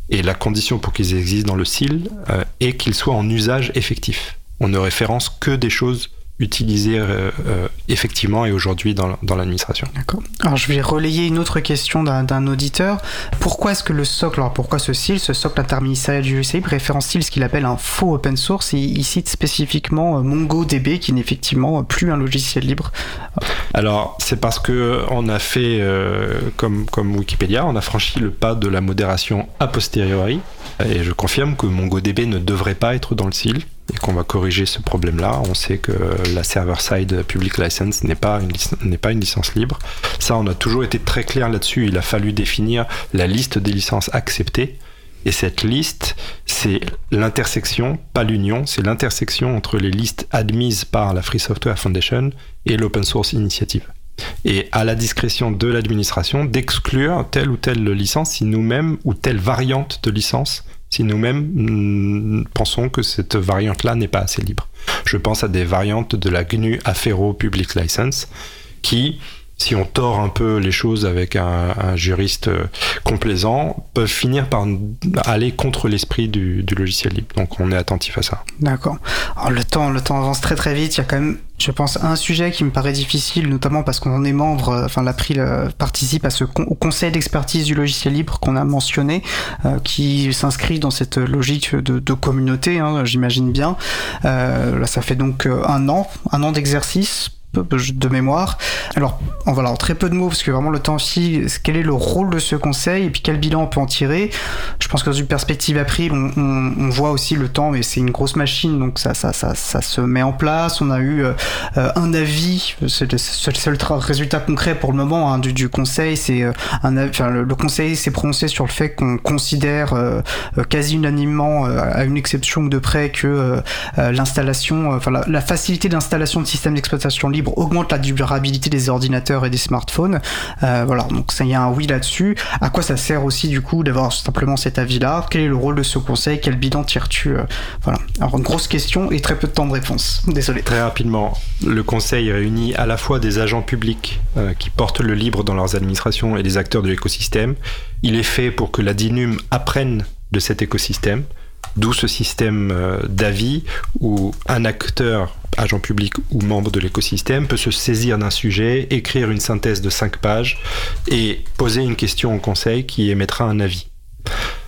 et la condition pour qu'ils existent dans le SIL euh, est qu'ils soient en usage effectif. On ne référence que des choses utilisé euh, euh, effectivement et aujourd'hui dans, dans l'administration. D'accord. Alors je vais relayer une autre question d'un auditeur. Pourquoi est-ce que le socle, alors pourquoi ce SIL, ce socle interministériel du GCI, référence-t-il ce qu'il appelle un faux open source et il cite spécifiquement euh, MongoDB qui n'est effectivement plus un logiciel libre Alors c'est parce que on a fait, euh, comme, comme Wikipédia, on a franchi le pas de la modération a posteriori et je confirme que MongoDB ne devrait pas être dans le SIL et qu'on va corriger ce problème-là. On sait que la server-side public license n'est pas, une, pas une licence libre. Ça, on a toujours été très clair là-dessus. Il a fallu définir la liste des licences acceptées. Et cette liste, c'est l'intersection, pas l'union, c'est l'intersection entre les listes admises par la Free Software Foundation et l'Open Source Initiative. Et à la discrétion de l'administration d'exclure telle ou telle licence si nous-mêmes ou telle variante de licence si nous-mêmes mm, pensons que cette variante-là n'est pas assez libre. Je pense à des variantes de la GNU Affero Public License qui, si on tord un peu les choses avec un, juriste euh, complaisant, peuvent finir par aller contre l'esprit du, logiciel libre. Donc on est attentif à ça. D'accord. Le temps, le temps avance très très vite. Il y a quand même, je pense, un sujet qui me paraît difficile, notamment parce qu'on est membre, euh, enfin l'April participe à ce au conseil d'expertise du logiciel libre qu'on a mentionné, euh, qui s'inscrit dans cette logique de, communauté, hein, j'imagine bien. Euh, là, ça fait donc un an, un an d'exercice de mémoire. Alors, on va en très peu de mots parce que vraiment le temps file. Quel est le rôle de ce conseil et puis quel bilan on peut en tirer? Je pense que dans une perspective April, on, on, voit aussi le temps, mais c'est une grosse machine, donc ça, ça, ça, ça, se met en place. On a eu euh, un avis, c'est le seul résultat concret pour le moment hein, du, du, conseil. C'est euh, un, enfin, le, conseil s'est prononcé sur le fait qu'on considère euh, quasi unanimement, à une exception de près, que l'installation, enfin la, la facilité d'installation de systèmes d'exploitation libre augmente la durabilité des ordinateurs et des smartphones. Euh, voilà, donc ça y a un oui là-dessus. À quoi ça sert aussi du coup d'avoir simplement cet avis-là? Quel est le rôle de ce conseil? Quel bilan tires-tu euh, Voilà. Alors une grosse question et très peu de temps de réponse. Désolé. Très rapidement, le conseil réunit à la fois des agents publics euh, qui portent le libre dans leurs administrations et des acteurs de l'écosystème. Il est fait pour que la DINUM apprenne de cet écosystème. D'où ce système d'avis où un acteur agent public ou membre de l'écosystème, peut se saisir d'un sujet, écrire une synthèse de 5 pages et poser une question au conseil qui émettra un avis.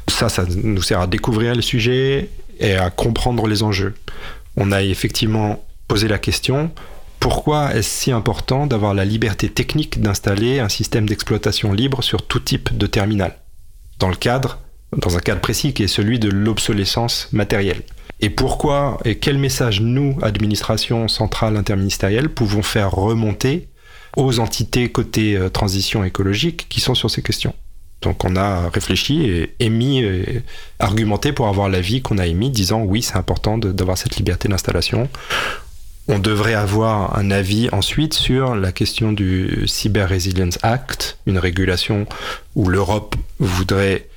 Ça, ça nous sert à découvrir le sujet et à comprendre les enjeux. On a effectivement posé la question, pourquoi est-ce si important d'avoir la liberté technique d'installer un système d'exploitation libre sur tout type de terminal? Dans le cadre, dans un cadre précis qui est celui de l'obsolescence matérielle. Et pourquoi et quel message nous, administration centrale interministérielle, pouvons faire remonter aux entités côté euh, transition écologique qui sont sur ces questions? Donc on a réfléchi et émis, et argumenté pour avoir l'avis qu'on a émis, disant oui c'est important d'avoir cette liberté d'installation. On devrait avoir un avis ensuite sur la question du Cyber Resilience Act, une régulation où l'Europe voudrait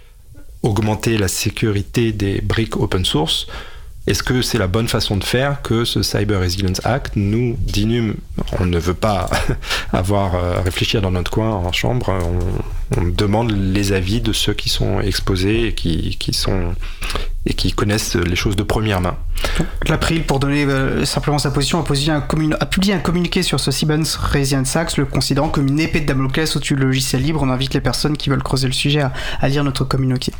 augmenter la sécurité des briques open source. Est-ce que c'est la bonne façon de faire que ce Cyber Resilience Act Nous, d'Inum, on ne veut pas avoir à réfléchir dans notre coin en chambre. On, demande les avis de ceux qui sont exposés et qui, sont et qui connaissent les choses de première main. L'April, pour donner euh, simplement sa position, a, publié un communiqué sur ce Cyber Resilience Act, le considérant comme une épée de Damoclès au-dessus du logiciel libre. On invite les personnes qui veulent creuser le sujet à, à lire notre communiqué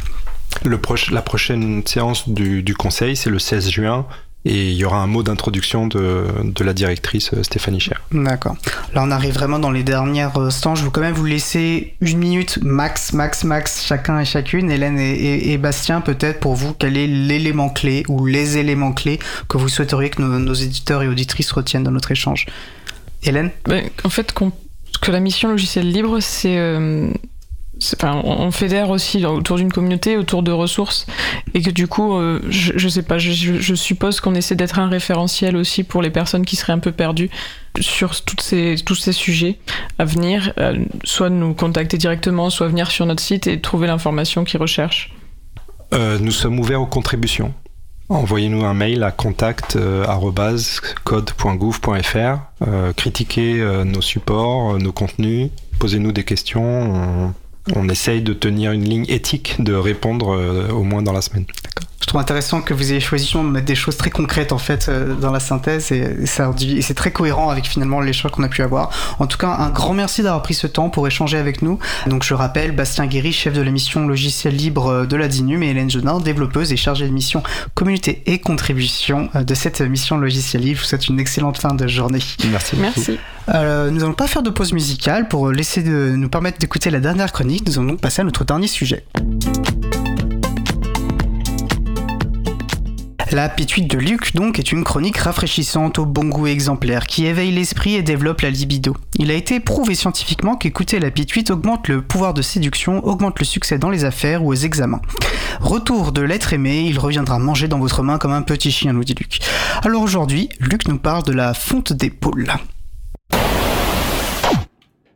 la prochaine séance du, conseil, c'est le 16 juin. Et il y aura un mot d'introduction de, la directrice euh, Stéphanie Cher. D'accord. Là, on arrive vraiment dans les dernières instants. Je veux quand même vous laisser une minute max, max, max, chacun et chacune. Hélène et, Bastien, peut-être pour vous, quel est l'élément clé ou les éléments clés que vous souhaiteriez que nos, éditeurs et auditrices retiennent dans notre échange? Hélène? Ben, En fait, que la mission logiciel libre, c'est euh, on fédère aussi autour d'une communauté, autour de ressources, et que du coup, euh, je, sais pas, je, suppose qu'on essaie d'être un référentiel aussi pour les personnes qui seraient un peu perdues sur ces, tous ces sujets à venir, euh, soit nous contacter directement, soit venir sur notre site et trouver l'information qu'ils recherchent. Euh, nous sommes ouverts aux contributions. Envoyez-nous un mail à contact.code.gouv.fr, critiquez nos supports, nos contenus, posez-nous des questions on essaye de tenir une ligne éthique de répondre euh, au moins dans la semaine. Je trouve intéressant que vous ayez choisi de mettre des choses très concrètes en fait euh, dans la synthèse et, c'est très cohérent avec finalement l'échange qu'on a pu avoir. En tout cas, un grand merci d'avoir pris ce temps pour échanger avec nous. Donc je rappelle, Bastien Guéry, chef de la mission logiciel libre euh, de la DINUM et Hélène Jeunin, développeuse et chargée de mission communauté et contribution de cette mission logiciel libre. Je vous souhaite une excellente fin de journée. Merci. Merci. Euh, nous allons pas faire de pause musicale pour laisser de, nous permettre d'écouter la dernière chronique. Nous allons donc passer à notre dernier sujet. La pituite de Luc, donc, est une chronique rafraîchissante au bon goût exemplaire qui éveille l'esprit et développe la libido. Il a été prouvé scientifiquement qu'écouter la pituite augmente le pouvoir de séduction, augmente le succès dans les affaires ou aux examens. Retour de l'être aimé, il reviendra manger dans votre main comme un petit chien, nous dit Luc. Alors aujourd'hui, Luc nous parle de la fonte d'épaule.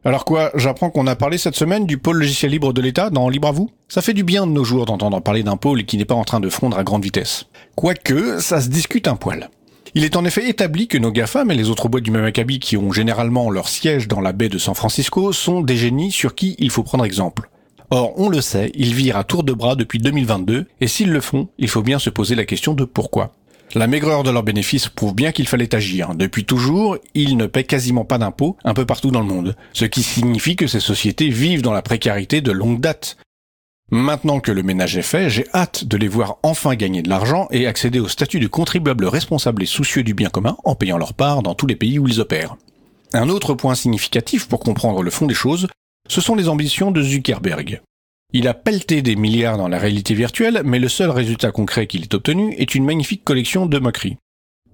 Alors quoi, j'apprends qu'on a parlé cette semaine du pôle logiciel libre de l'État dans Libre à vous? Ça fait du bien de nos jours d'entendre parler d'un pôle qui n'est pas en train de fondre à grande vitesse. Quoique, ça se discute un poil. Il est en effet établi que nos GAFAM et les autres boîtes du même acabit qui ont généralement leur siège dans la baie de San Francisco sont des génies sur qui il faut prendre exemple. Or, on le sait, ils virent à tour de bras depuis 2022, et s'ils le font, il faut bien se poser la question de pourquoi. La maigreur de leurs bénéfices prouve bien qu'il fallait agir. Depuis toujours, ils ne paient quasiment pas d'impôts un peu partout dans le monde, ce qui signifie que ces sociétés vivent dans la précarité de longue date. Maintenant que le ménage est fait, j'ai hâte de les voir enfin gagner de l'argent et accéder au statut de contribuable responsable et soucieux du bien commun en payant leur part dans tous les pays où ils opèrent. Un autre point significatif pour comprendre le fond des choses, ce sont les ambitions de Zuckerberg. Il a pelleté des milliards dans la réalité virtuelle, mais le seul résultat concret qu'il ait obtenu est une magnifique collection de moqueries.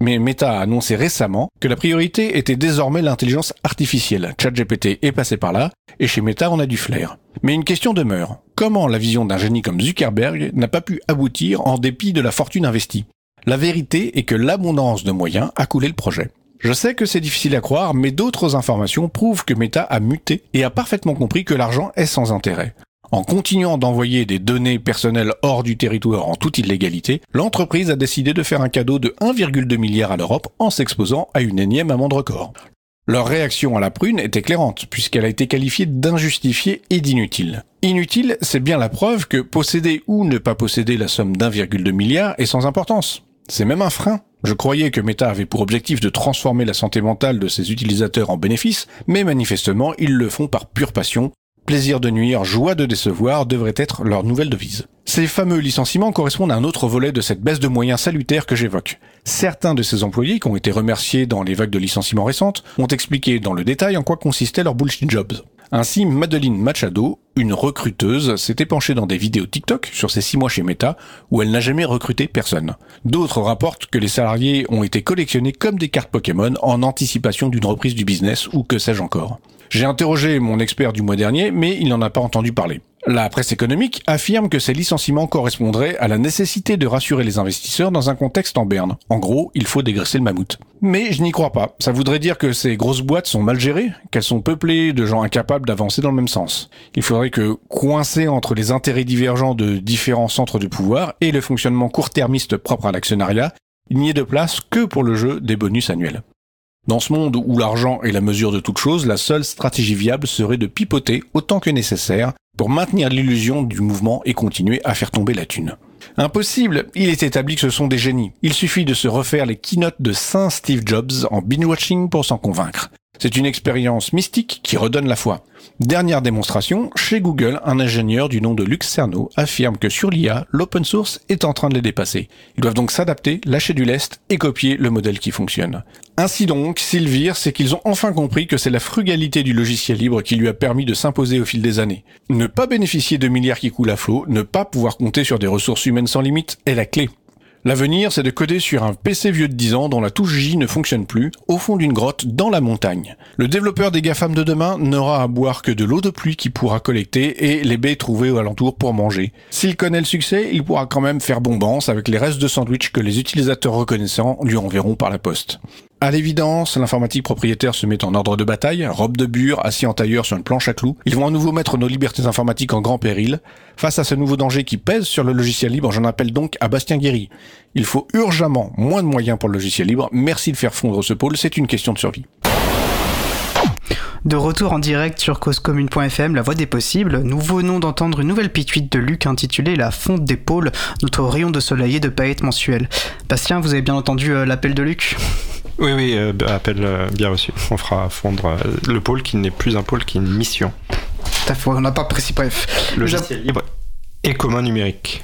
Mais Meta a annoncé récemment que la priorité était désormais l'intelligence artificielle. ChatGPT est passé par là, et chez Meta on a du flair. Mais une question demeure. Comment la vision d'un génie comme Zuckerberg n'a pas pu aboutir en dépit de la fortune investie? La vérité est que l'abondance de moyens a coulé le projet. Je sais que c'est difficile à croire, mais d'autres informations prouvent que Meta a muté et a parfaitement compris que l'argent est sans intérêt. En continuant d'envoyer des données personnelles hors du territoire en toute illégalité, l'entreprise a décidé de faire un cadeau de 1,2 milliard à l'Europe en s'exposant à une énième amende record. Leur réaction à la prune est éclairante, puisqu'elle a été qualifiée d'injustifiée et d'inutile. Inutile, c'est bien la preuve que posséder ou ne pas posséder la somme d'1,2 milliard est sans importance. C'est même un frein. Je croyais que Meta avait pour objectif de transformer la santé mentale de ses utilisateurs en bénéfice, mais manifestement ils le font par pure passion, Plaisir de nuire, joie de décevoir devrait être leur nouvelle devise. Ces fameux licenciements correspondent à un autre volet de cette baisse de moyens salutaire que j'évoque. Certains de ces employés qui ont été remerciés dans les vagues de licenciements récentes ont expliqué dans le détail en quoi consistait leur bullshit jobs. Ainsi, Madeline Machado, une recruteuse, s'était penchée dans des vidéos TikTok sur ses six mois chez Meta, où elle n'a jamais recruté personne. D'autres rapportent que les salariés ont été collectionnés comme des cartes Pokémon en anticipation d'une reprise du business ou que sais-je encore. J'ai interrogé mon expert du mois dernier, mais il n'en a pas entendu parler. La presse économique affirme que ces licenciements correspondraient à la nécessité de rassurer les investisseurs dans un contexte en berne. En gros, il faut dégraisser le mammouth. Mais je n'y crois pas. Ça voudrait dire que ces grosses boîtes sont mal gérées, qu'elles sont peuplées de gens incapables d'avancer dans le même sens. Il faudrait que, coincés entre les intérêts divergents de différents centres de pouvoir et le fonctionnement court-termiste propre à l'actionnariat, il n'y ait de place que pour le jeu des bonus annuels. Dans ce monde où l'argent est la mesure de toute chose, la seule stratégie viable serait de pipoter autant que nécessaire pour maintenir l'illusion du mouvement et continuer à faire tomber la thune. Impossible, il est établi que ce sont des génies. Il suffit de se refaire les keynotes de Saint Steve Jobs en binge-watching pour s'en convaincre. C'est une expérience mystique qui redonne la foi. Dernière démonstration, chez Google, un ingénieur du nom de Lux Cerno affirme que sur l'IA, l'open source est en train de les dépasser. Ils doivent donc s'adapter, lâcher du lest et copier le modèle qui fonctionne. Ainsi donc, s'ils virent, c'est qu'ils ont enfin compris que c'est la frugalité du logiciel libre qui lui a permis de s'imposer au fil des années. Ne pas bénéficier de milliards qui coulent à flot, ne pas pouvoir compter sur des ressources humaines sans limite est la clé. L'avenir, c'est de coder sur un PC vieux de 10 ans dont la touche J ne fonctionne plus, au fond d'une grotte dans la montagne. Le développeur des GAFAM de demain n'aura à boire que de l'eau de pluie qu'il pourra collecter et les baies trouvées aux alentours pour manger. S'il connaît le succès, il pourra quand même faire bombance avec les restes de sandwich que les utilisateurs reconnaissants lui enverront par la poste. À l'évidence, l'informatique propriétaire se met en ordre de bataille, robe de bure, assis en tailleur sur une planche à clous. Ils vont à nouveau mettre nos libertés informatiques en grand péril. Face à ce nouveau danger qui pèse sur le logiciel libre, j'en appelle donc à Bastien Guéry. Il faut urgemment moins de moyens pour le logiciel libre. Merci de faire fondre ce pôle, c'est une question de survie. De retour en direct sur causecommune.fm, la voix des possibles, nous venons d'entendre une nouvelle pituite de Luc intitulée La fonte des pôles, notre rayon de soleil et de paillettes mensuelles. Bastien, vous avez bien entendu euh, l'appel de Luc? Oui, oui, euh, appel euh, bien reçu. On fera fondre euh, le pôle qui n'est plus un pôle, qui est une mission. Tout à fait, on n'a pas précisé, bref. Logiciel libre et commun numérique.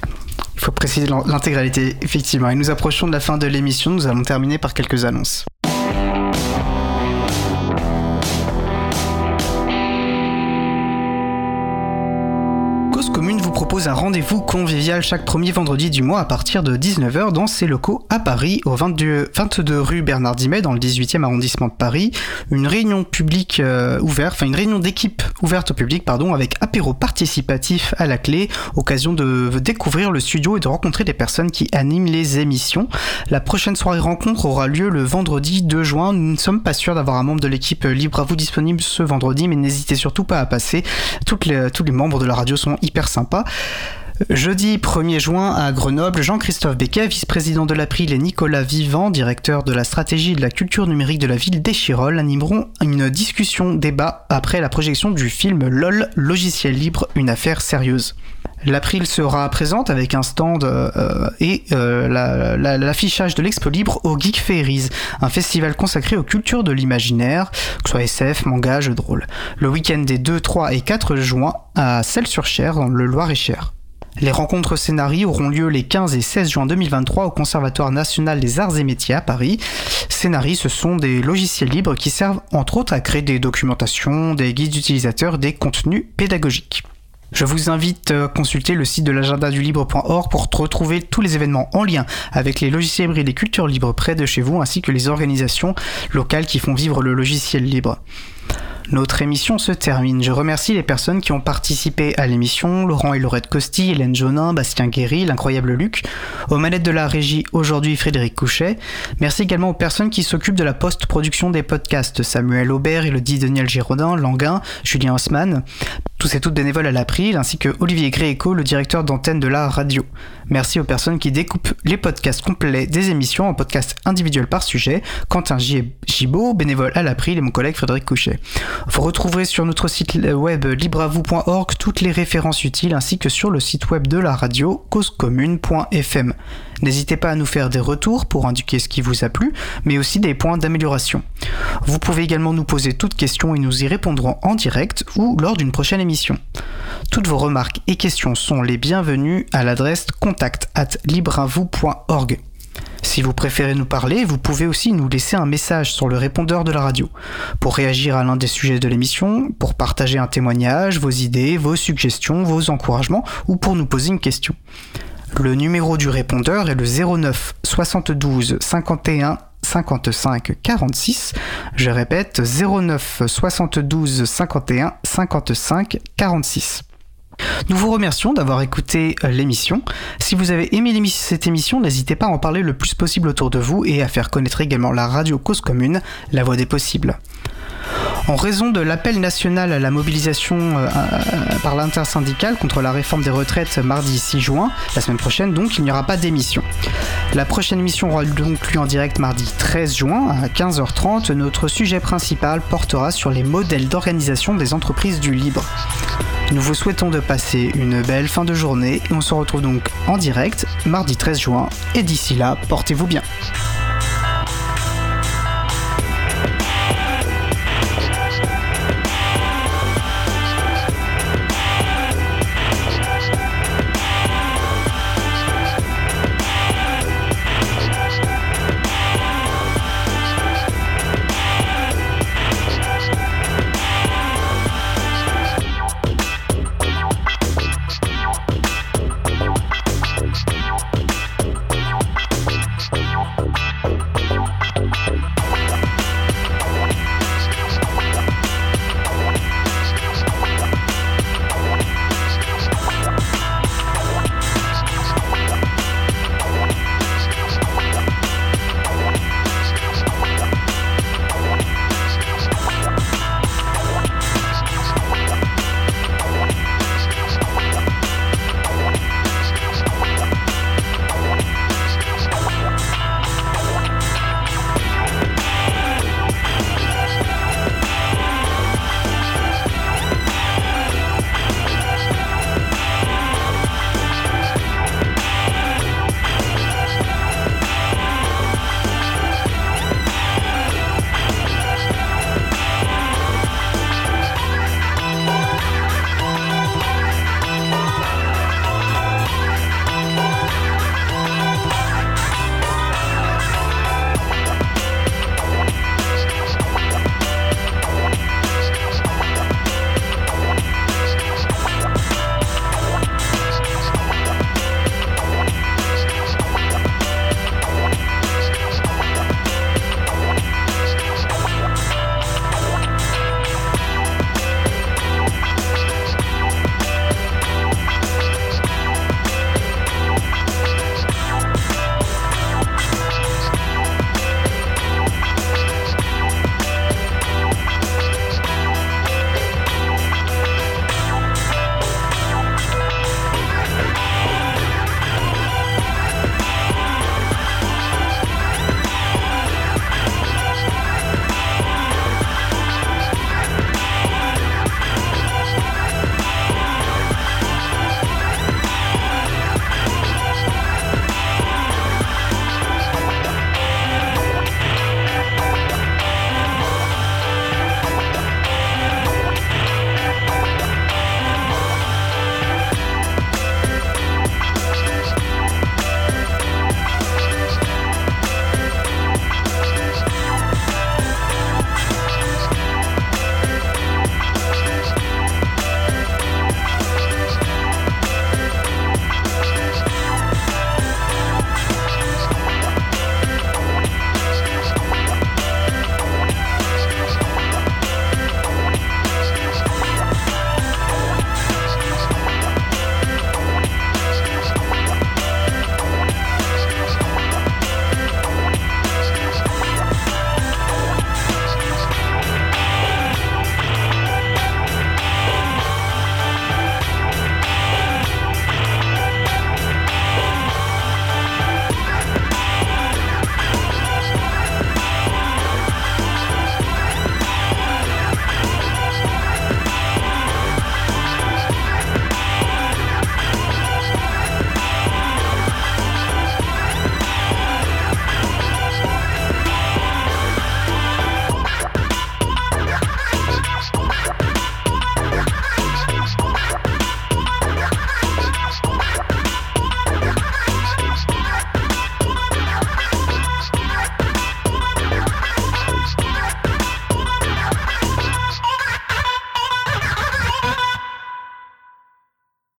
Il faut préciser l'in- l'intégralité, effectivement. Et nous approchons de la fin de l'émission, nous allons terminer par quelques annonces. Cause Commune vous propose un rendez-vous convivial chaque premier vendredi du mois à partir de 19h dans ses locaux à Paris, au 22, 22 rue Bernard Dimet, dans le 18e arrondissement de Paris. Une réunion publique euh, ouverte, enfin une réunion d'équipe ouverte au public, pardon, avec apéro participatif à la clé, occasion de découvrir le studio et de rencontrer les personnes qui animent les émissions. La prochaine soirée rencontre aura lieu le vendredi 2 juin. Nous ne sommes pas sûrs d'avoir un membre de l'équipe libre à vous disponible ce vendredi, mais n'hésitez surtout pas à passer. Tous les membres de la radio sont sympas. Jeudi 1er juin à Grenoble, Jean-Christophe Becquet, vice-président de l'April et Nicolas Vivant, directeur de la stratégie de la culture numérique de la ville d'Échirol, animeront une discussion débat après la projection du film LOL, logiciel libre, une affaire sérieuse. L'April sera présente avec un stand euh, et euh, la- la- l'affichage de l'Expo Libre au Geek Fairies, un festival consacré aux cultures de l'imaginaire, que ce soit SF, manga, jeux de rôle. Le week-end des 2, 3 et 4 juin à Celles-sur-Cher, dans le Loir-et-Cher. Les rencontres scénarii auront lieu les 15 et 16 juin 2023 au Conservatoire national des arts et métiers à Paris. Scénarii, ce sont des logiciels libres qui servent entre autres à créer des documentations, des guides utilisateurs, des contenus pédagogiques. Je vous invite à consulter le site de l'agenda du libre.org pour retrouver tous les événements en lien avec les logiciels libres et les cultures libres près de chez vous ainsi que les organisations locales qui font vivre le logiciel libre. Notre émission se termine. Je remercie les personnes qui ont participé à l'émission, Laurent et Laurette Costi, Hélène Jonin, Bastien Guéry, l'incroyable Luc, aux manettes de la régie aujourd'hui Frédéric Couchet. Merci également aux personnes qui s'occupent de la post-production des podcasts, Samuel Aubert, Elodie Daniel Giraudin, Languin, Julien Haussmann, tous et toutes bénévoles à l'April, ainsi que Olivier Gréco, le directeur d'antenne de la radio. Merci aux personnes qui découpent les podcasts complets des émissions en podcasts individuels par sujet, Quentin Gibaud, bénévole à l'April et mon collègue Frédéric Couchet. Vous retrouverez sur notre site web libravou.org toutes les références utiles ainsi que sur le site web de la radio causecommune.fm. N'hésitez pas à nous faire des retours pour indiquer ce qui vous a plu, mais aussi des points d'amélioration. Vous pouvez également nous poser toutes questions et nous y répondrons en direct ou lors d'une prochaine émission. Toutes vos remarques et questions sont les bienvenues à l'adresse contact at libravou.org. Si vous préférez nous parler, vous pouvez aussi nous laisser un message sur le répondeur de la radio. Pour réagir à l'un des sujets de l'émission, pour partager un témoignage, vos idées, vos suggestions, vos encouragements ou pour nous poser une question. Le numéro du répondeur est le 09 72 51 55 46. Je répète 09 72 51 55 46. Nous vous remercions d'avoir écouté euh, l'émission. Si vous avez aimé cette émission, n'hésitez pas à en parler le plus possible autour de vous et à faire connaître également la radio Cause Commune, la voix des possibles. En raison de l'appel national à la mobilisation euh, euh, par l'intersyndicale contre la réforme des retraites mardi 6 juin, la semaine prochaine donc, il n'y aura pas d'émission. La prochaine émission aura donc lieu en direct mardi 13 juin à 15h30. Notre sujet principal portera sur les modèles d'organisation des entreprises du libre. Nous vous souhaitons de passer une belle fin de journée et on se retrouve donc en direct mardi 13 juin et d'ici là, portez-vous bien.